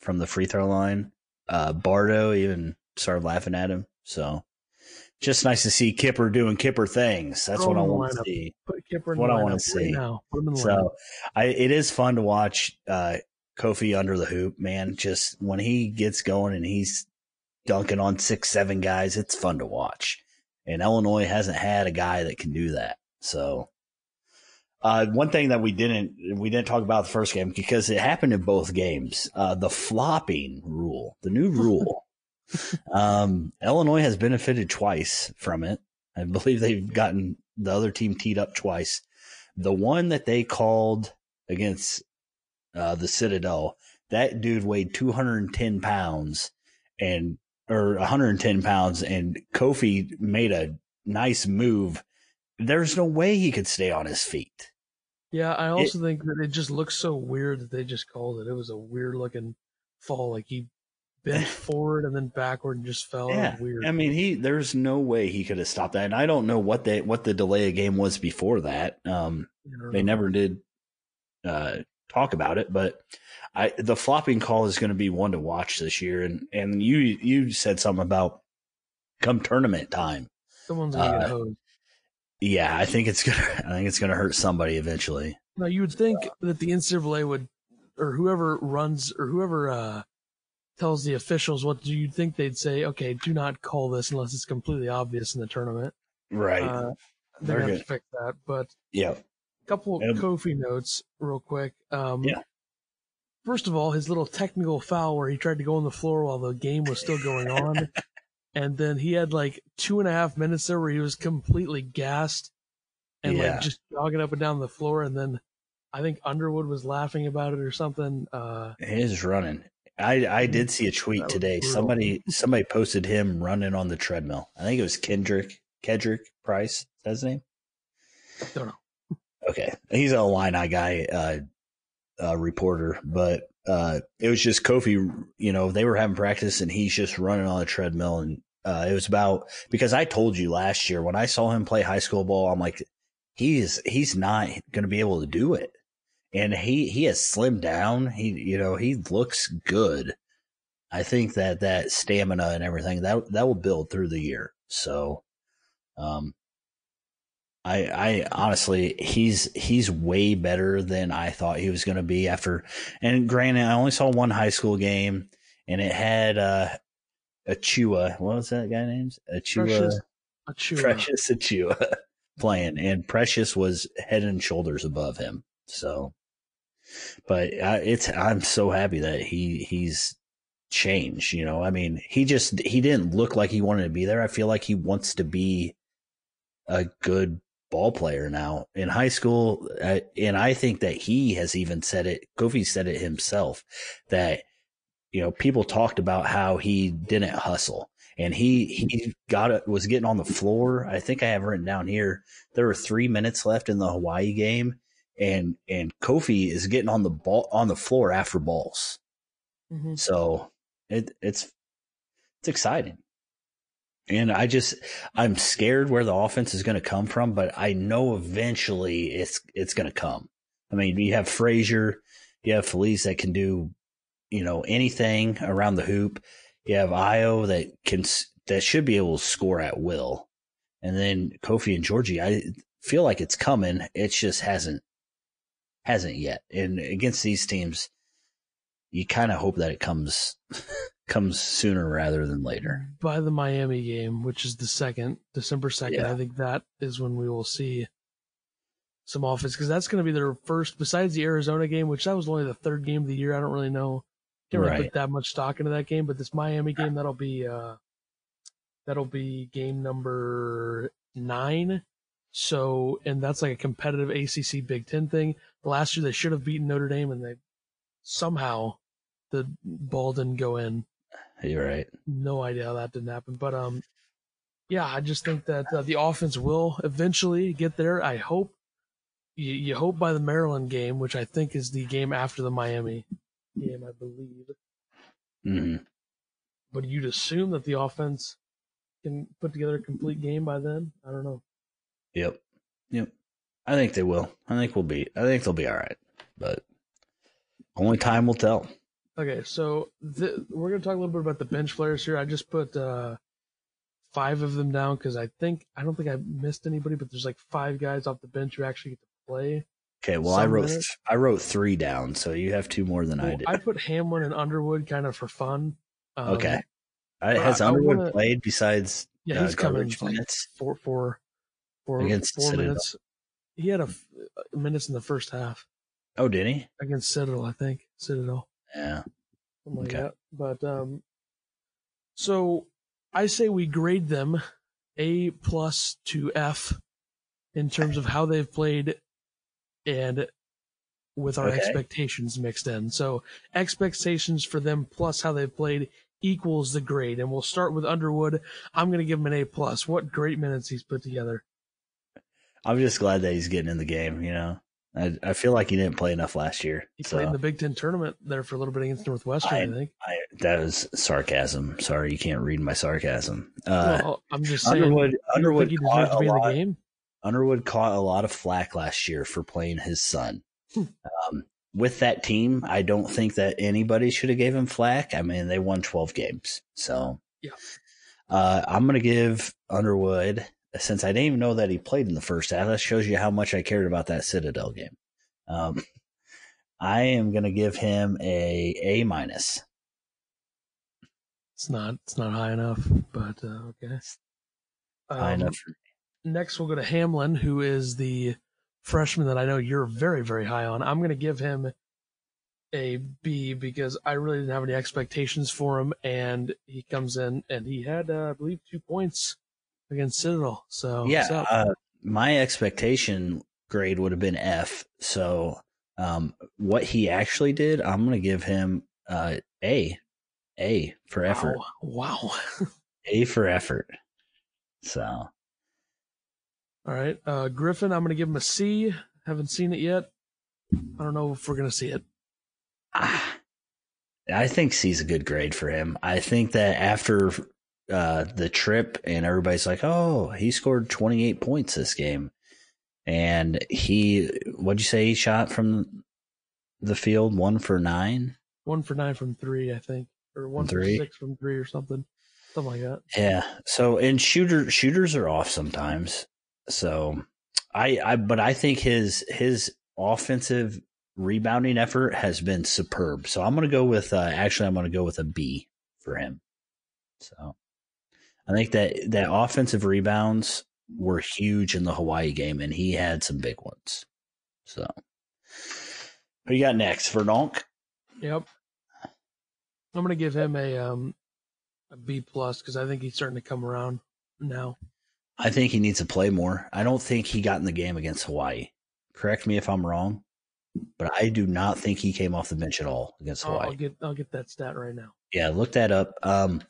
from the free throw line. Uh, Bardo even started laughing at him. So just nice to see Kipper doing Kipper things. That's what I him in the want to see. Put Kipper What I wanna see. right now. Put him in the lineup. So I it is fun to watch uh Kofi under the hoop, man. Just when he gets going and he's dunking on six, seven guys, it's fun to watch. And Illinois hasn't had a guy that can do that. So uh one thing that we didn't we didn't talk about the first game because it happened in both games. Uh the flopping rule, the new rule. <laughs> um Illinois has benefited twice from it. I believe they've gotten the other team teed up twice. The one that they called against uh, the Citadel, that dude weighed 210 pounds and or 110 pounds, and Kofi made a nice move. There's no way he could stay on his feet. Yeah, I also think that it just looks so weird that they just called it. It was a weird looking fall. Like he bent <laughs> forward and then backward and just fell. Yeah, weird. I mean, he there's no way he could have stopped that. And I don't know what they what the delay of game was before that. Um, they never did uh, talk about it, but I the flopping call is going to be one to watch this year. And and you you said something about come tournament time. Someone's gonna uh, get hosed. Yeah, I think it's gonna <laughs> I think it's gonna hurt somebody eventually. Now you would think that the NCAA would, or whoever runs, or whoever uh, tells the officials what do you think they'd say? Okay, do not call this unless it's completely obvious in the tournament. Right. Uh, They're they're gonna have good. to fix that. But yeah. a couple of Yep. Kofi notes, real quick. Um, Yeah. First of all, his little technical foul where he tried to go on the floor while the game was still going on. <laughs> and then he had like two and a half minutes there where he was completely gassed and Yeah. like just jogging up and down the floor. And then I think Underwood was laughing about it or something. Uh, He is running. I I did see a tweet today. brutal. Somebody somebody posted him running on the treadmill. I think it was Kendrick Kedrick Price. Is that his name? don't know. Okay, he's a line eye guy, uh, uh, reporter, but uh, it was just Kofi. You know, they were having practice, and he's just running on a treadmill, and uh, it was about because I told you last year when I saw him play high school ball, I'm like, he's he's not going to be able to do it, and he he has slimmed down. He you know he looks good. I think that that stamina and everything that that will build through the year. So, um, I, I honestly, he's he's way better than I thought he was going to be after. And granted, I only saw one high school game, and it had uh, Achiuwa. What was that guy named? Achiuwa. Precious Achiuwa. Precious Achiuwa <laughs> playing, and Precious was head and shoulders above him. So, but uh, it's I'm so happy that he he's changed. You know, I mean, he just he didn't look like he wanted to be there. I feel like he wants to be a good ball player now in high school, uh, and I think that he has even said it. Kofi said it himself that you know people talked about how he didn't hustle and he he got it was getting on the floor. I think I have written down here there were three minutes left in the Hawaii game, and and Kofi is getting on the ball on the floor after balls. Mhm. So it it's it's exciting. And I just I'm scared where the offense is going to come from, but I know eventually it's it's going to come. I mean, you have Frazier, you have Feliz that can do, you know, anything around the hoop. You have Ayo that can that should be able to score at will, and then Kofi and Georgie. I feel like it's coming. It just hasn't hasn't yet. And against these teams, you kind of hope that it comes <laughs> comes sooner rather than later. By the Miami game, which is the second, December 2nd, Yeah. I think that is when we will see some offense because that's going to be their first, besides the Arizona game, which that was only the third game of the year. I don't really know. Can't really Right. put that much stock into that game, but this Miami game, that'll be, uh, that'll be game number nine. So, and that's like a competitive ACC Big Ten thing. Last year they should have beaten Notre Dame and they somehow the ball didn't go in You're right. no idea how that didn't happen. But um, yeah, I just think that uh, the offense will eventually get there. I hope you, you hope by the Maryland game, which I think is the game after the Miami game, I believe. hmm But you'd assume that the offense can put together a complete game by then. I don't know. Yep. Yep. I think they will. I think we'll be. I think they'll be all right. But only time will tell. Okay, so th- we're gonna talk a little bit about the bench players here. I just put uh, five of them down because I think I don't think I missed anybody, but there's like five guys off the bench who actually get to play. Okay. Well, I wrote. minutes. I wrote three down, so you have two more than I did. I put Hamlin and Underwood kind of for fun. Um, okay. I, has I- I Underwood wanna- played besides Yeah, uh, he's coming garbage like minutes? four, four, four, Against four Citadel. minutes. He had a f- uh, minutes in the first half Oh, did he? against Citadel, I think. Citadel. Yeah. something like Okay. that. But um, so I say we grade them A plus to F in terms of how they've played and with our Okay. expectations mixed in. So expectations for them plus how they've played equals the grade. And we'll start with Underwood. I'm going to give him an A plus. What great minutes he's put together. I'm just glad that he's getting in the game. You know, I I feel like he didn't play enough last year. He so played in the Big Ten tournament there for a little bit against Northwestern, I, think. I, that was sarcasm. Sorry, you can't read my sarcasm. Uh, well, I'm just saying. Underwood Underwood caught to a be in the lot. game? Underwood caught a lot of flack last year for playing his son. Hmm. um, with that team, I don't think that anybody should have gave him flack. I mean, they won 12 games, so Yeah. Uh, I'm gonna give Underwood since I didn't even know that he played in the first half. That shows you how much I cared about that Citadel game. Um, <laughs> I am gonna give him a A minus. It's not it's not high enough, but uh, okay. High Um, enough Next, we'll go to Hamlin, who is the freshman that I know you're very very high on. I'm going to give him a B because I really didn't have any expectations for him, and he comes in and he had uh, I believe two points against Citadel. So yeah, uh, my expectation grade would have been F. So, um, what he actually did, I'm going to give him uh, A, A for effort, Wow. <laughs> A for effort. So, All right, uh, Griffin. I'm going to give him a C. Haven't seen it yet. I don't know if we're going to see it. ah, I think C's a good grade for him. I think that after uh, the trip and everybody's like, oh, he scored 28 points this game. And he, what'd you say he shot from the field? One for nine? One for nine from three, I think, or one Three? for six from three, or something, something like that. Yeah. So and shooter shooters are off sometimes. So I I but I think his his offensive rebounding effort has been superb. So I'm going to go with uh, actually I'm going to go with a B for him. So I think that that offensive rebounds were huge in the Hawaii game and he had some big ones. So who you got next? Verdonk? Yep. I'm gonna give him a um a B plus because I think he's starting to come around now. I think he needs to play more. I don't think he got in the game against Hawaii. Correct me if I'm wrong, but I do not think he came off the bench at all against Hawaii. I'll get I'll get that stat right now. Yeah, look that up. Um,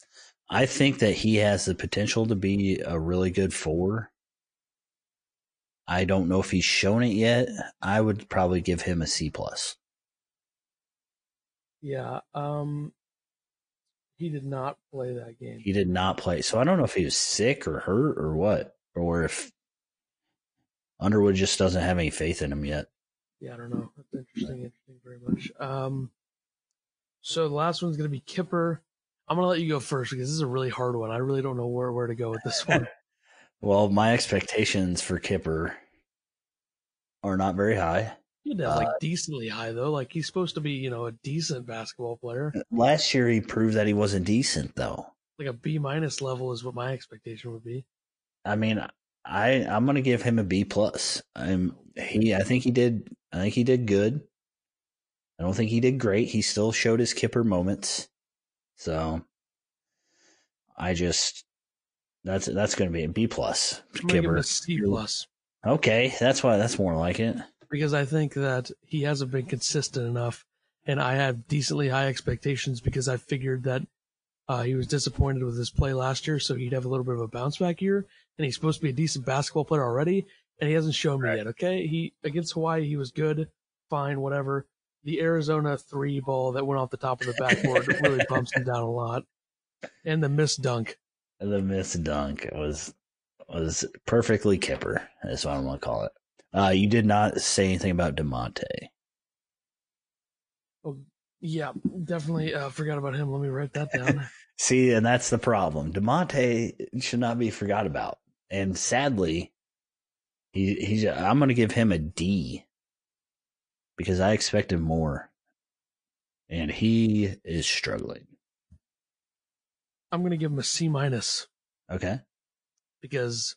I think that he has the potential to be a really good four. I don't know if he's shown it yet. I would probably give him a C plus. Yeah. Um. He did not play that game. He did not play, so I don't know if he was sick or hurt or what, or if Underwood just doesn't have any faith in him yet. Yeah, I don't know. That's interesting. Interesting very much. Um. So the last one's gonna be Kipper. I'm gonna let you go first because this is a really hard one. I really don't know where where to go with this one. <laughs> Well, my expectations for Kipper are not very high. He had to have like Uh, decently high though. Like he's supposed to be, you know, a decent basketball player. Last year, he proved that he wasn't decent, though. Like a B minus level is what my expectation would be. I mean, I I'm gonna give him a B plus. I'm he. I think he did. I think he did good. I don't think he did great. He still showed his Kipper moments. So, I just that's that's gonna be a B plus. Him a C plus Okay, that's why that's more like it. because I think that he hasn't been consistent enough, and I have decently high expectations because I figured that uh, he was disappointed with his play last year, so he'd have a little bit of a bounce back year, and he's supposed to be a decent basketball player already. and he hasn't shown me Right. yet. Okay, he against Hawaii, he was good, fine, whatever. The Arizona three ball that went off the top of the backboard <laughs> really bumps him down a lot, and the missed dunk. The miss dunk was was perfectly Kipper. That's what I'm gonna call it. Uh, you did not say anything about Da'Monte. Oh yeah, definitely uh, forgot about him. Let me write that down. <laughs> See, and that's the problem. Da'Monte should not be forgot about. And sadly, he he's. I'm going to give him a D because I expected more, and he is struggling. I'm gonna give him a C minus Okay. because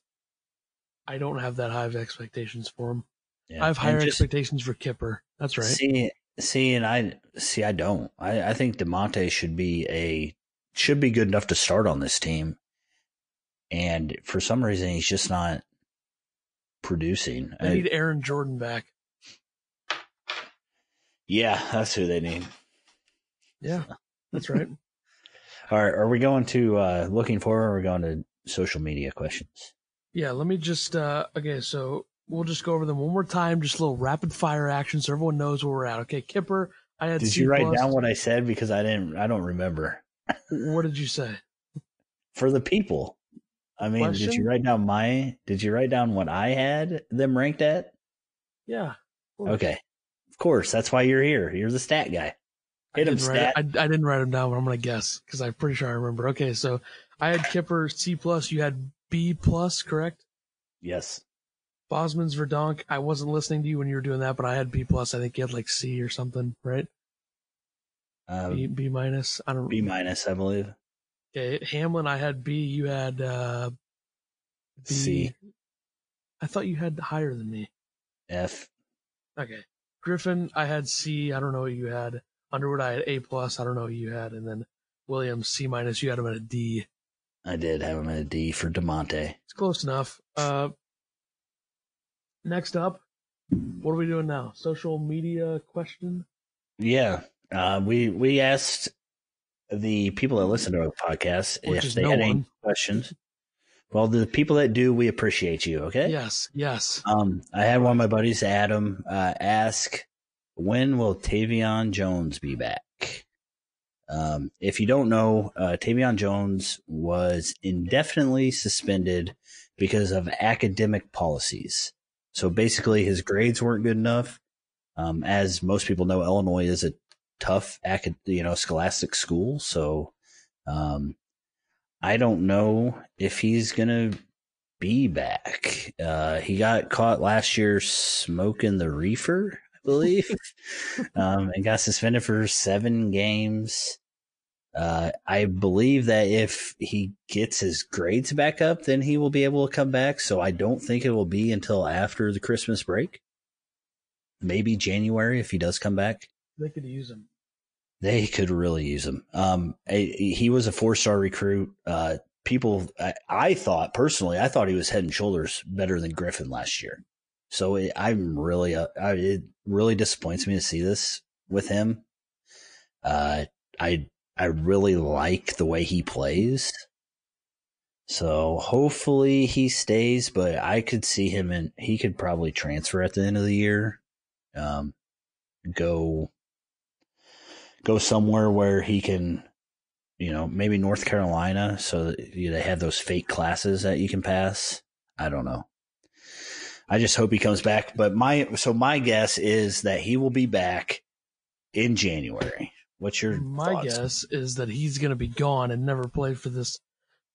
I don't have that high of expectations for him. Yeah. I have higher just- expectations for Kipper. That's right. See, see, and I see. I don't. I, I think Da'Monte should be a should be good enough to start on this team, and for some reason he's just not producing. I- need Aaron Jordan back. Yeah, that's who they need. Yeah, that's right. <laughs> All right, are we going to uh looking for or are we going to social media questions? Yeah, let me just uh okay, so we'll just go over them one more time, just a little rapid fire action so everyone knows where we're at. Okay, Kipper, I had Did C you write plus. down what I said because I didn't I don't remember. What did you say? For the people. I mean, did you write down my did you write down what I had them ranked at? Yeah. Okay. Of course, that's why you're here. You're the stat guy. I Hit him, didn't, write stat. I, I didn't write them down, but I'm gonna guess because I'm pretty sure I remember. Okay, so I had Kipper C plus, you had B plus, correct? Yes. Bosmans-Verdonk. I wasn't listening to you when you were doing that, but I had B plus. I think you had like C or something, right? Uh, B B minus. I don't. B minus, I believe. Okay, Hamlin. I had B. You had uh, B. C. I thought you had higher than me. F. Okay, Griffin. I had C. I don't know what you had. Underwood. I had A plus. I don't know what you had, and then Williams C minus. You had him at a D. I did have him at a D for Da'Monte. It's close enough. Uh, next up, what are we doing now? Social media question. Yeah. Uh, we we asked the people that listen to our podcast Which if they no had any questions. Well, the people that do, we appreciate you. Okay. Yes. Yes. Um, I had one of my buddies, Adam, uh, ask, when will Tevian Jones be back? Um, if you don't know, uh, Tevian Jones was indefinitely suspended because of academic policies. So basically, his grades weren't good enough. Um, as most people know, Illinois is a tough, acad- you know, scholastic school. So, um, I don't know if he's gonna be back. Uh, he got caught last year smoking the reefer, I believe, <laughs> um, and got suspended for seven games. Uh, I believe that if he gets his grades back up, then he will be able to come back. So I don't think it will be until after the Christmas break. Maybe January if he does come back. They could use him. They could really use him. Um, he was a four star recruit. Uh, people, I, I thought personally, I thought he was head and shoulders better than Griffin last year. So it, I'm really, uh, I, it really disappoints me to see this with him. Uh, I, I really like the way he plays. So hopefully he stays, but I could see him and he could probably transfer at the end of the year. Um, go go somewhere where he can, you know, maybe North Carolina, so that you know, they have those fake classes that you can pass. I don't know. I just hope he comes back. But my so my guess is that he will be back in January. What's your My thoughts? guess is that he's going to be gone and never play for this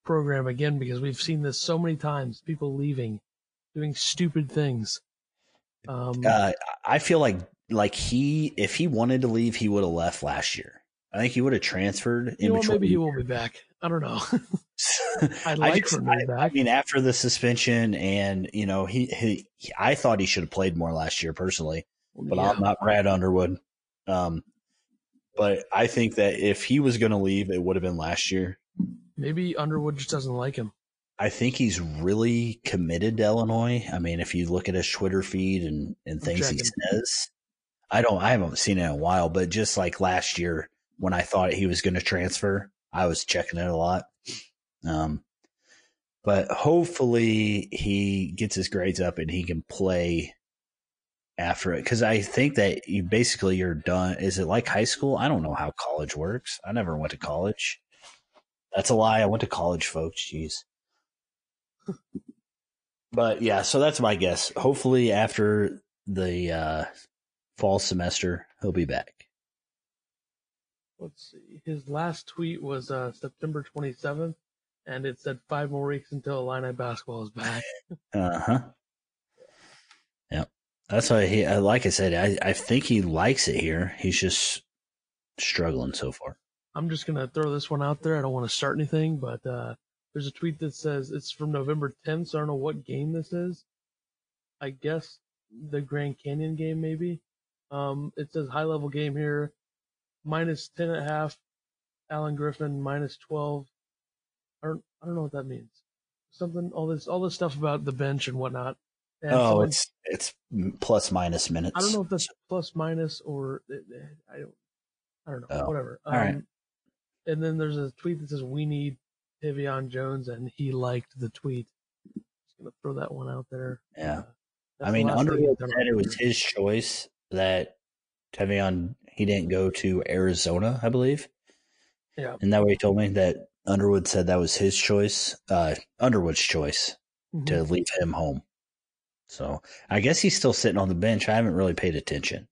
program again because we've seen this so many times. People leaving, doing stupid things. Um, Uh, I feel like like he if he wanted to leave, he would have left last year. I think he would have transferred you in know between. Maybe he will be back. I don't know. <laughs> I'd I like just- for him to be I- back. I mean, after the suspension, and you know, he, he, he- I thought he should have played more last year personally, but Yeah. I'm not Brad Underwood. Um, but I think that if he was going to leave, it would have been last year. Maybe Underwood just doesn't like him. I think he's really committed to Illinois. I mean, if you look at his Twitter feed and, and things he says, I don't, I haven't seen it in a while, but just like last year when I thought he was going to transfer, I was checking it a lot. Um, but hopefully he gets his grades up and he can play after it. Because I think that you basically you're done. Is it like high school? I don't know how college works. I never went to college. That's a lie. I went to college, folks. Jeez. <laughs> but yeah, so that's my guess. Hopefully, after the uh, fall semester, he'll be back. Let's see. His last tweet was uh, September 27th, and it said five more weeks until Illini basketball is back. <laughs> uh huh. Yep. That's why he, like I said, I, I think he likes it here. He's just struggling so far. I'm just gonna throw this one out there. I don't want to start anything, but uh, there's a tweet that says it's from November 10th. So I don't know what game this is. I guess the Grand Canyon game, maybe. Um, it says high level game here, minus 10 and a half. Alan Griffin minus 12. I don't, I don't know what that means. Something, all this, all this stuff about the bench and whatnot. And oh, it's it's plus minus minutes. I don't know if that's plus minus or I don't I don't know Oh, whatever. all right. Um, And then there's a tweet that says we need Tevian Jones, and he liked the tweet. Just gonna throw that one out there. Yeah. Uh, I mean, Underwood said it was his choice that Tevian he didn't go to Arizona, I believe. Yeah. And that way he told me that Underwood said that was his choice, uh, Underwood's choice Mhm. to leave him home. So I guess he's still sitting on the bench. I haven't really paid attention.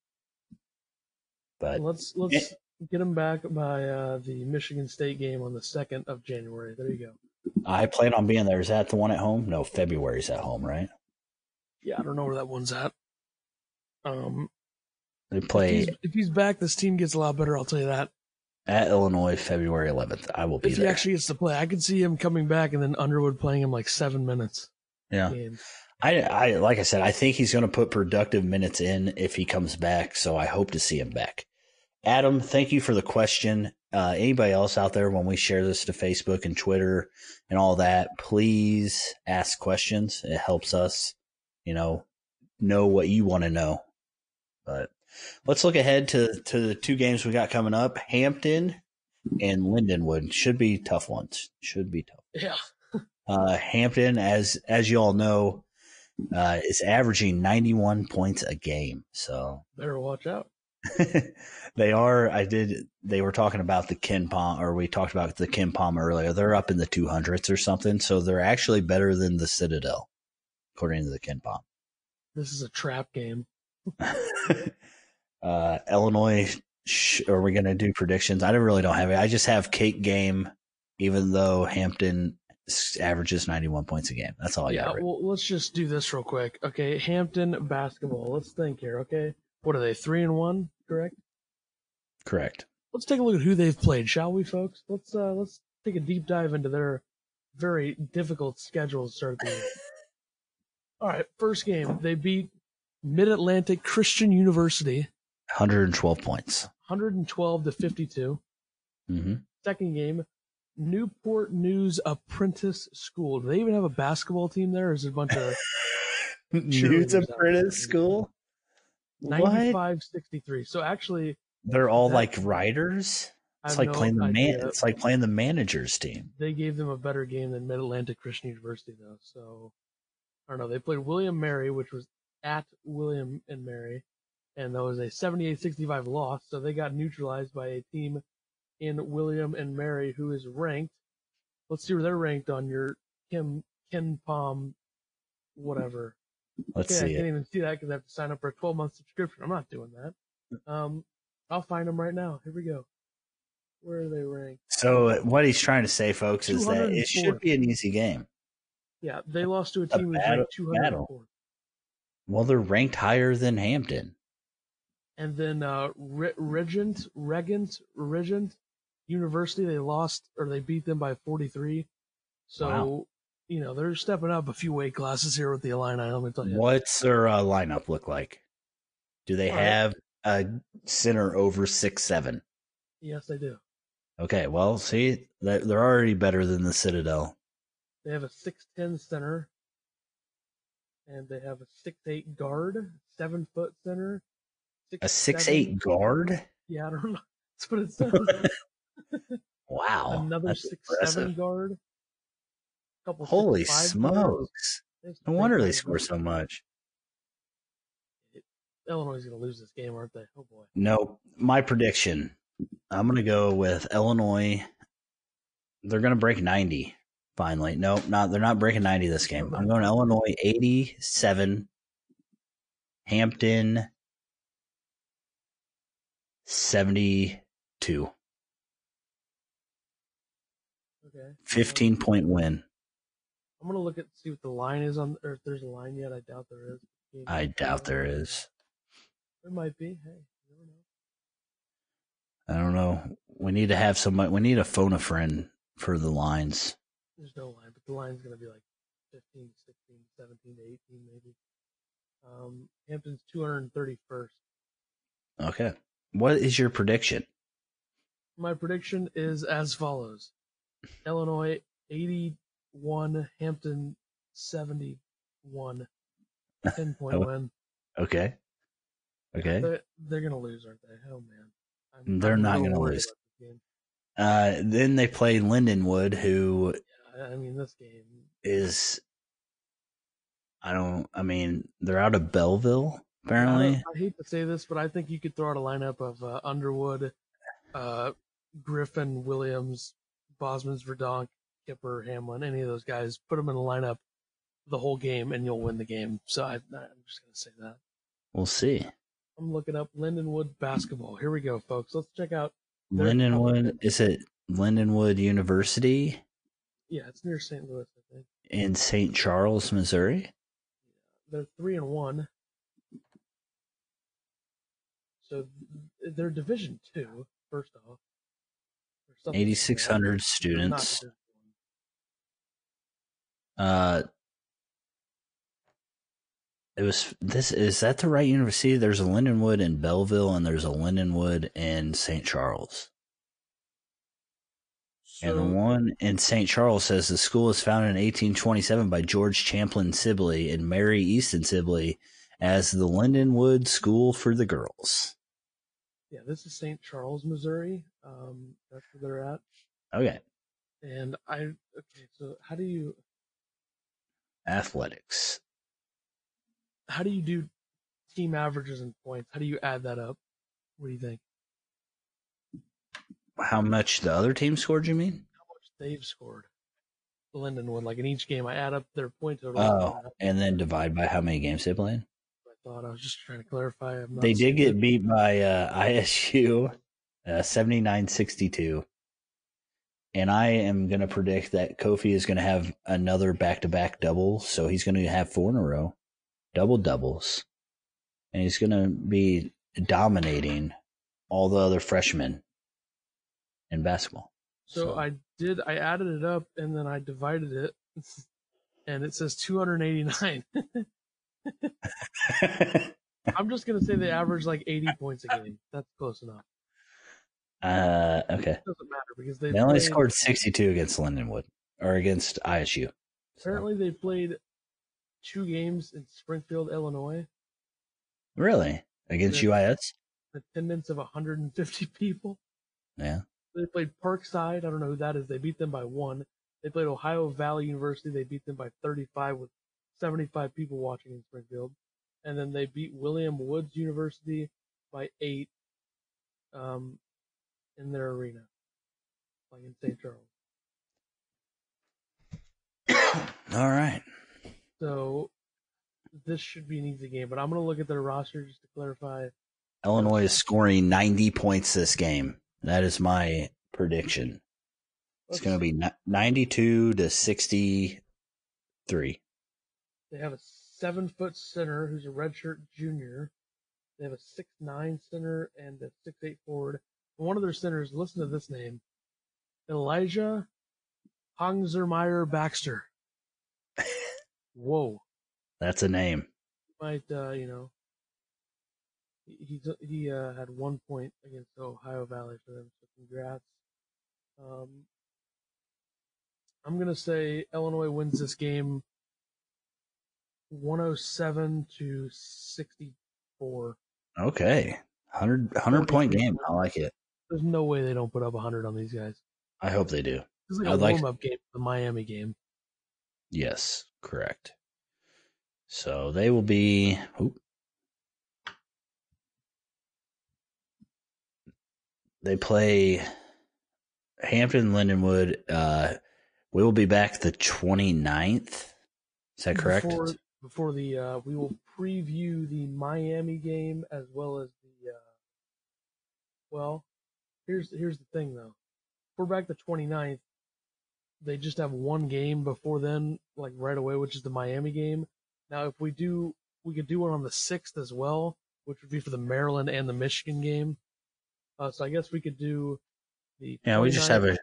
But Let's let's get him back by uh, the Michigan State game on the second of January. There you go. I plan on being there. Is that the one at home? No, February's at home, right? Yeah, I don't know where that one's at. Um, They if play he's, if he's back, this team gets a lot better. I'll tell you that. at Illinois February 11th. I will be If he actually gets to play, I could see him coming back and then Underwood playing him like seven minutes. yeah. I, I like I said, I think he's going to put productive minutes in if he comes back. So I hope to see him back. Adam, thank you for the question. Uh, anybody else out there, when we share this to Facebook and Twitter and all that, please ask questions. It helps us, you know, know what you want to know. But let's look ahead to to the two games we got coming up. Hampton and Lindenwood should be tough ones. Should be tough. Yeah. <laughs> Uh, Hampton, as as you all know, uh, is averaging 91 points a game. So Better watch out. <laughs> they are. I did. They were talking about the KenPom, or we talked about the KenPom earlier. They're up in the 200s or something. So they're actually better than the Citadel, according to the KenPom. This is a trap game. <laughs> uh, Illinois. Sh- are we going to do predictions? I don't really don't have it. I just have cake game, even though Hampton averages 91 points a game. That's all I yeah, got. well, let's just do this real quick. Okay, Hampton basketball. Let's think here. Okay, what are they? Three and one, correct? Correct. Let's take a look at who they've played, shall we, folks? Let's uh let's take a deep dive into their very difficult schedule to start the year. <laughs> All right, first game they beat Mid Atlantic Christian University, 112 points. 112 to 52. hmm Second game, Newport News Apprentice School. Do they even have a basketball team there? Or is it a bunch of <laughs> out Apprentice. School? What? 95 63? So actually, They're all That- like writers. It's like no playing the man. It's like playing the manager's team. they gave them a better game than Mid Atlantic Christian University, though. So I don't know. They played William Mary, which was at William and Mary, and that was a 78-65 loss. So they got neutralized by a team in William and Mary who is ranked. Let's see where they're ranked on your Kim KenPom, whatever. Let's Okay, I can't it. even see that because I have to sign up for a 12 month subscription. I'm not doing that. Um, I'll find them right now. Here we go. Where are they ranked? So what he's trying to say, folks, is that it should be an easy game. Yeah, they lost to a A team who's battle- ranked 204. Well, they're ranked higher than Hampton. And then uh, Re- Regent, Regent, Regent University, they lost or they beat them by 43. So, Wow. you know, they're stepping up a few weight classes here with the Illini. Let me tell you. What's their uh, lineup look like? Do they All right. have a center over six seven? Yes, they do. Okay, well, see, they're they're already better than the Citadel. They have a 6'10 center. And they have a 6'8 guard, 7 foot center. A six 6'7 eight guard. Yeah, I don't know. <laughs> That's what it <laughs> says. Wow, Another that's six impressive. seven guard. couple. Holy 65 smokes! No wonder they score so much. Illinois is going to lose this game, aren't they? Oh boy. No, my prediction. I'm going to go with Illinois. They're going to break 90 finally. No, not they're not breaking 90 this game. I'm going to Illinois 87, Hampton 72. Okay. 15 Um, point win. I'm gonna look at see what the line is on, or if there's a line yet. I doubt there is. I doubt there is. There might be. Hey, you never know. I don't know. We need to have somebody. We need a phone a friend for the lines. There's no line, but the line's gonna be like 15, 16, 17 to 18 maybe. Um, Hampton's 231st. Okay. What is your prediction? My prediction is as follows: Illinois 81, Hampton 71. 10 <laughs> point Oh. win. Okay. Okay. They're, they're gonna lose, aren't they? Oh man. I'm, They're I'm not gonna lose. about. Uh, then they play Lindenwood, who I I mean, this game. is I don't I mean they're out of Belleville apparently. don't- I hate to say this, but I think you could throw out a lineup of uh, Underwood, uh, Griffin, Williams, Bosmans-Verdonk, Kipper, Hamlin, any of those guys. Put them in a lineup the whole game, and you'll win the game. So I, I'm just gonna say that. We'll see. I'm looking up Lindenwood basketball. Here we go, folks. Let's check out. Lindenwood is it Lindenwood University Yeah, it's near St. Louis, I think. in St. Charles, Missouri? They're three and one. So th- they're Division Two. First off, Or something like Eighty six hundred students. Uh it was this is that the right university? There's a Lindenwood in Belleville and there's a Lindenwood in St. Charles. One. And the one in St. Charles says the school was founded in 1827 by George Champlin Sibley and Mary Easton Sibley as the Lindenwood School for the Girls. Yeah, this is St. Charles, Missouri. Um, that's where they're at. Okay. And I okay, so how do you Athletics. how do you do team averages and points? How do you add that up? What do you think? How much the other team scored, you mean? How much they've scored? Lindenwood, like in each game, I add up their point total. Oh, and then divide by how many games they played. I thought I was just trying to clarify. They did get stupid. beat by uh, <laughs> ISU uh, 79-62. And I am going to predict that Kofi is going to have another back-to-back double, so he's going to have four in a row, double doubles, and he's going to be dominating all the other freshmen in basketball. So I did. I added it up and then I divided it, <laughs> and it says 289. <laughs> <laughs> I'm just gonna say they average like 80 points a game. That's close enough. uh, okay. It doesn't matter because they They only played- scored 62 against Lindenwood or against ISU. So- Apparently, they played two games in Springfield, Illinois. really? Against. UIS? Attendance of 150 <laughs> people. Yeah. They played Parkside. I don't know who that is. They beat them by one. They played Ohio Valley University. They beat them by 35 with 75 people watching in Springfield. And then they beat William Woods University by eight um, in their arena, like in St. Charles. <coughs> All right. So this should be an easy game, but I'm going to look at their roster just to clarify. Illinois is scoring 90 points this game. That is my prediction. It's going to be 92 to 63. They have a seven foot center who's a redshirt junior. They have a six nine center and a six eight forward. And one of their centers, listen to this name, Elijah Hongzermeyer Baxter. Whoa, That's a name. might uh, you know, he he uh, had one point against Ohio Valley for them. So congrats. Um, I'm gonna say Illinois wins this game 107 to 64. Okay. 100, 100 point game. I like it. There's no way they don't put up 100 on these guys. I hope they do. Is like a like- warm up game, the Miami game. Yes, correct. So they will be. Oop. They play Hampton Lindenwood. Uh, we will be back the 29th. Is that correct? Before, before the uh, we will preview the Miami game as well as the. Uh, well, here's here's the thing though. We're back the 29th. They just have one game before then, like right away, which is the Miami game. Now, if we do, we could do one on the sixth as well, which would be for the Maryland and the Michigan game. Uh, so I guess we could do the. Yeah, we just have a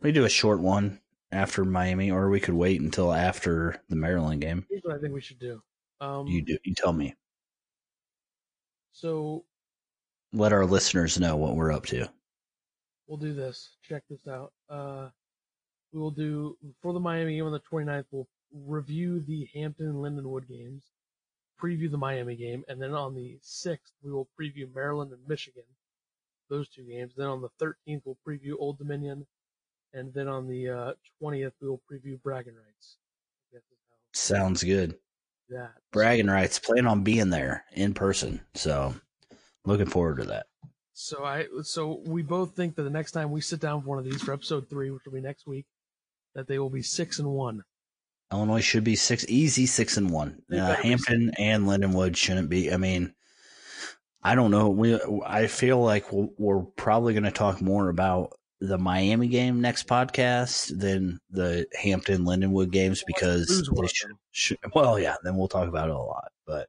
we do a short one after Miami, or we could wait until after the Maryland game. Here's what I think we should do. Um, You do. You tell me. So Let our listeners know what we're up to. we'll do this. Check this out. Uh, we will do for the Miami game on the 29th. We'll review the Hampton and Lindenwood games, preview the Miami game, and then on the 6th we will preview Maryland and Michigan, those two games. Then on the 13th we'll preview Old Dominion, and then on the uh, 20th we will preview Bragging Rights. I guess is how Sounds good. that. Bragging rights. Plan on being there in person. So looking forward to that. So I so we both think that the next time we sit down for one of these for episode three, which will be next week, that they will be six and one. Illinois should be six easy six and one. Uh, Hampton and Lindenwood shouldn't be. I mean, I don't know. We I feel like we'll, we're probably going to talk more about the Miami game next podcast then the Hampton Lindenwood games because they should, should. Well, yeah, then we'll talk about it a lot. But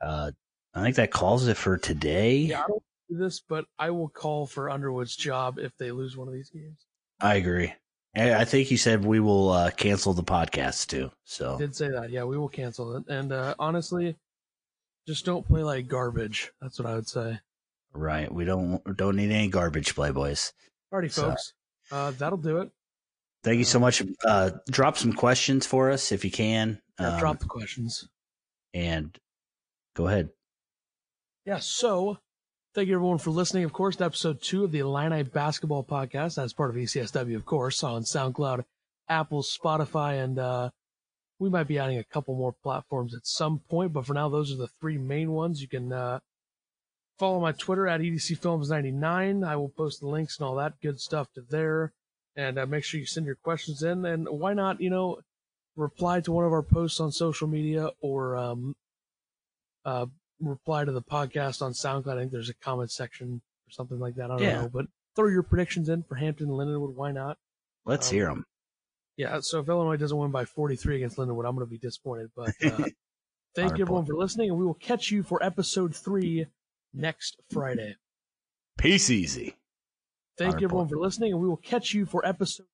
uh, I think that calls it for today. Yeah, I don't do this, but I will call for Underwood's job if they lose one of these games. I agree. And I think you said we will uh, cancel the podcast too. So I Did say that. Yeah, we will cancel it. And uh, honestly, just don't play like garbage. That's what I would say. Right, we don't don't need any garbage playboys. Alrighty, So- folks. Uh, that'll do it. Thank you so much. Uh, drop some questions for us if you can. Yeah, Um, drop the questions. and go ahead. Yeah, so thank you everyone for listening, of course, to episode two of the Illini Basketball Podcast. That's part of ECSW, of course, on SoundCloud, Apple, Spotify, and uh, we might be adding a couple more platforms at some point, but for now, those are the three main ones. You can uh, follow my Twitter at EDCFilms99. I will post the links and all that good stuff to there. And uh, make sure you send your questions in. And why not, you know, reply to one of our posts on social media or um, uh, reply to the podcast on SoundCloud. I think there's a comment section or something like that. I don't Yeah. know, but throw your predictions in for Hampton and Lindenwood. Why not? Let's Um, hear them. Yeah. So if Illinois doesn't win by 43 against Lindenwood, I'm going to be disappointed. But uh, <laughs> thank you everyone for listening, and we will catch you for episode three next Friday. Peace easy. Thank Hard you everyone point. for listening, and we will catch you for episode.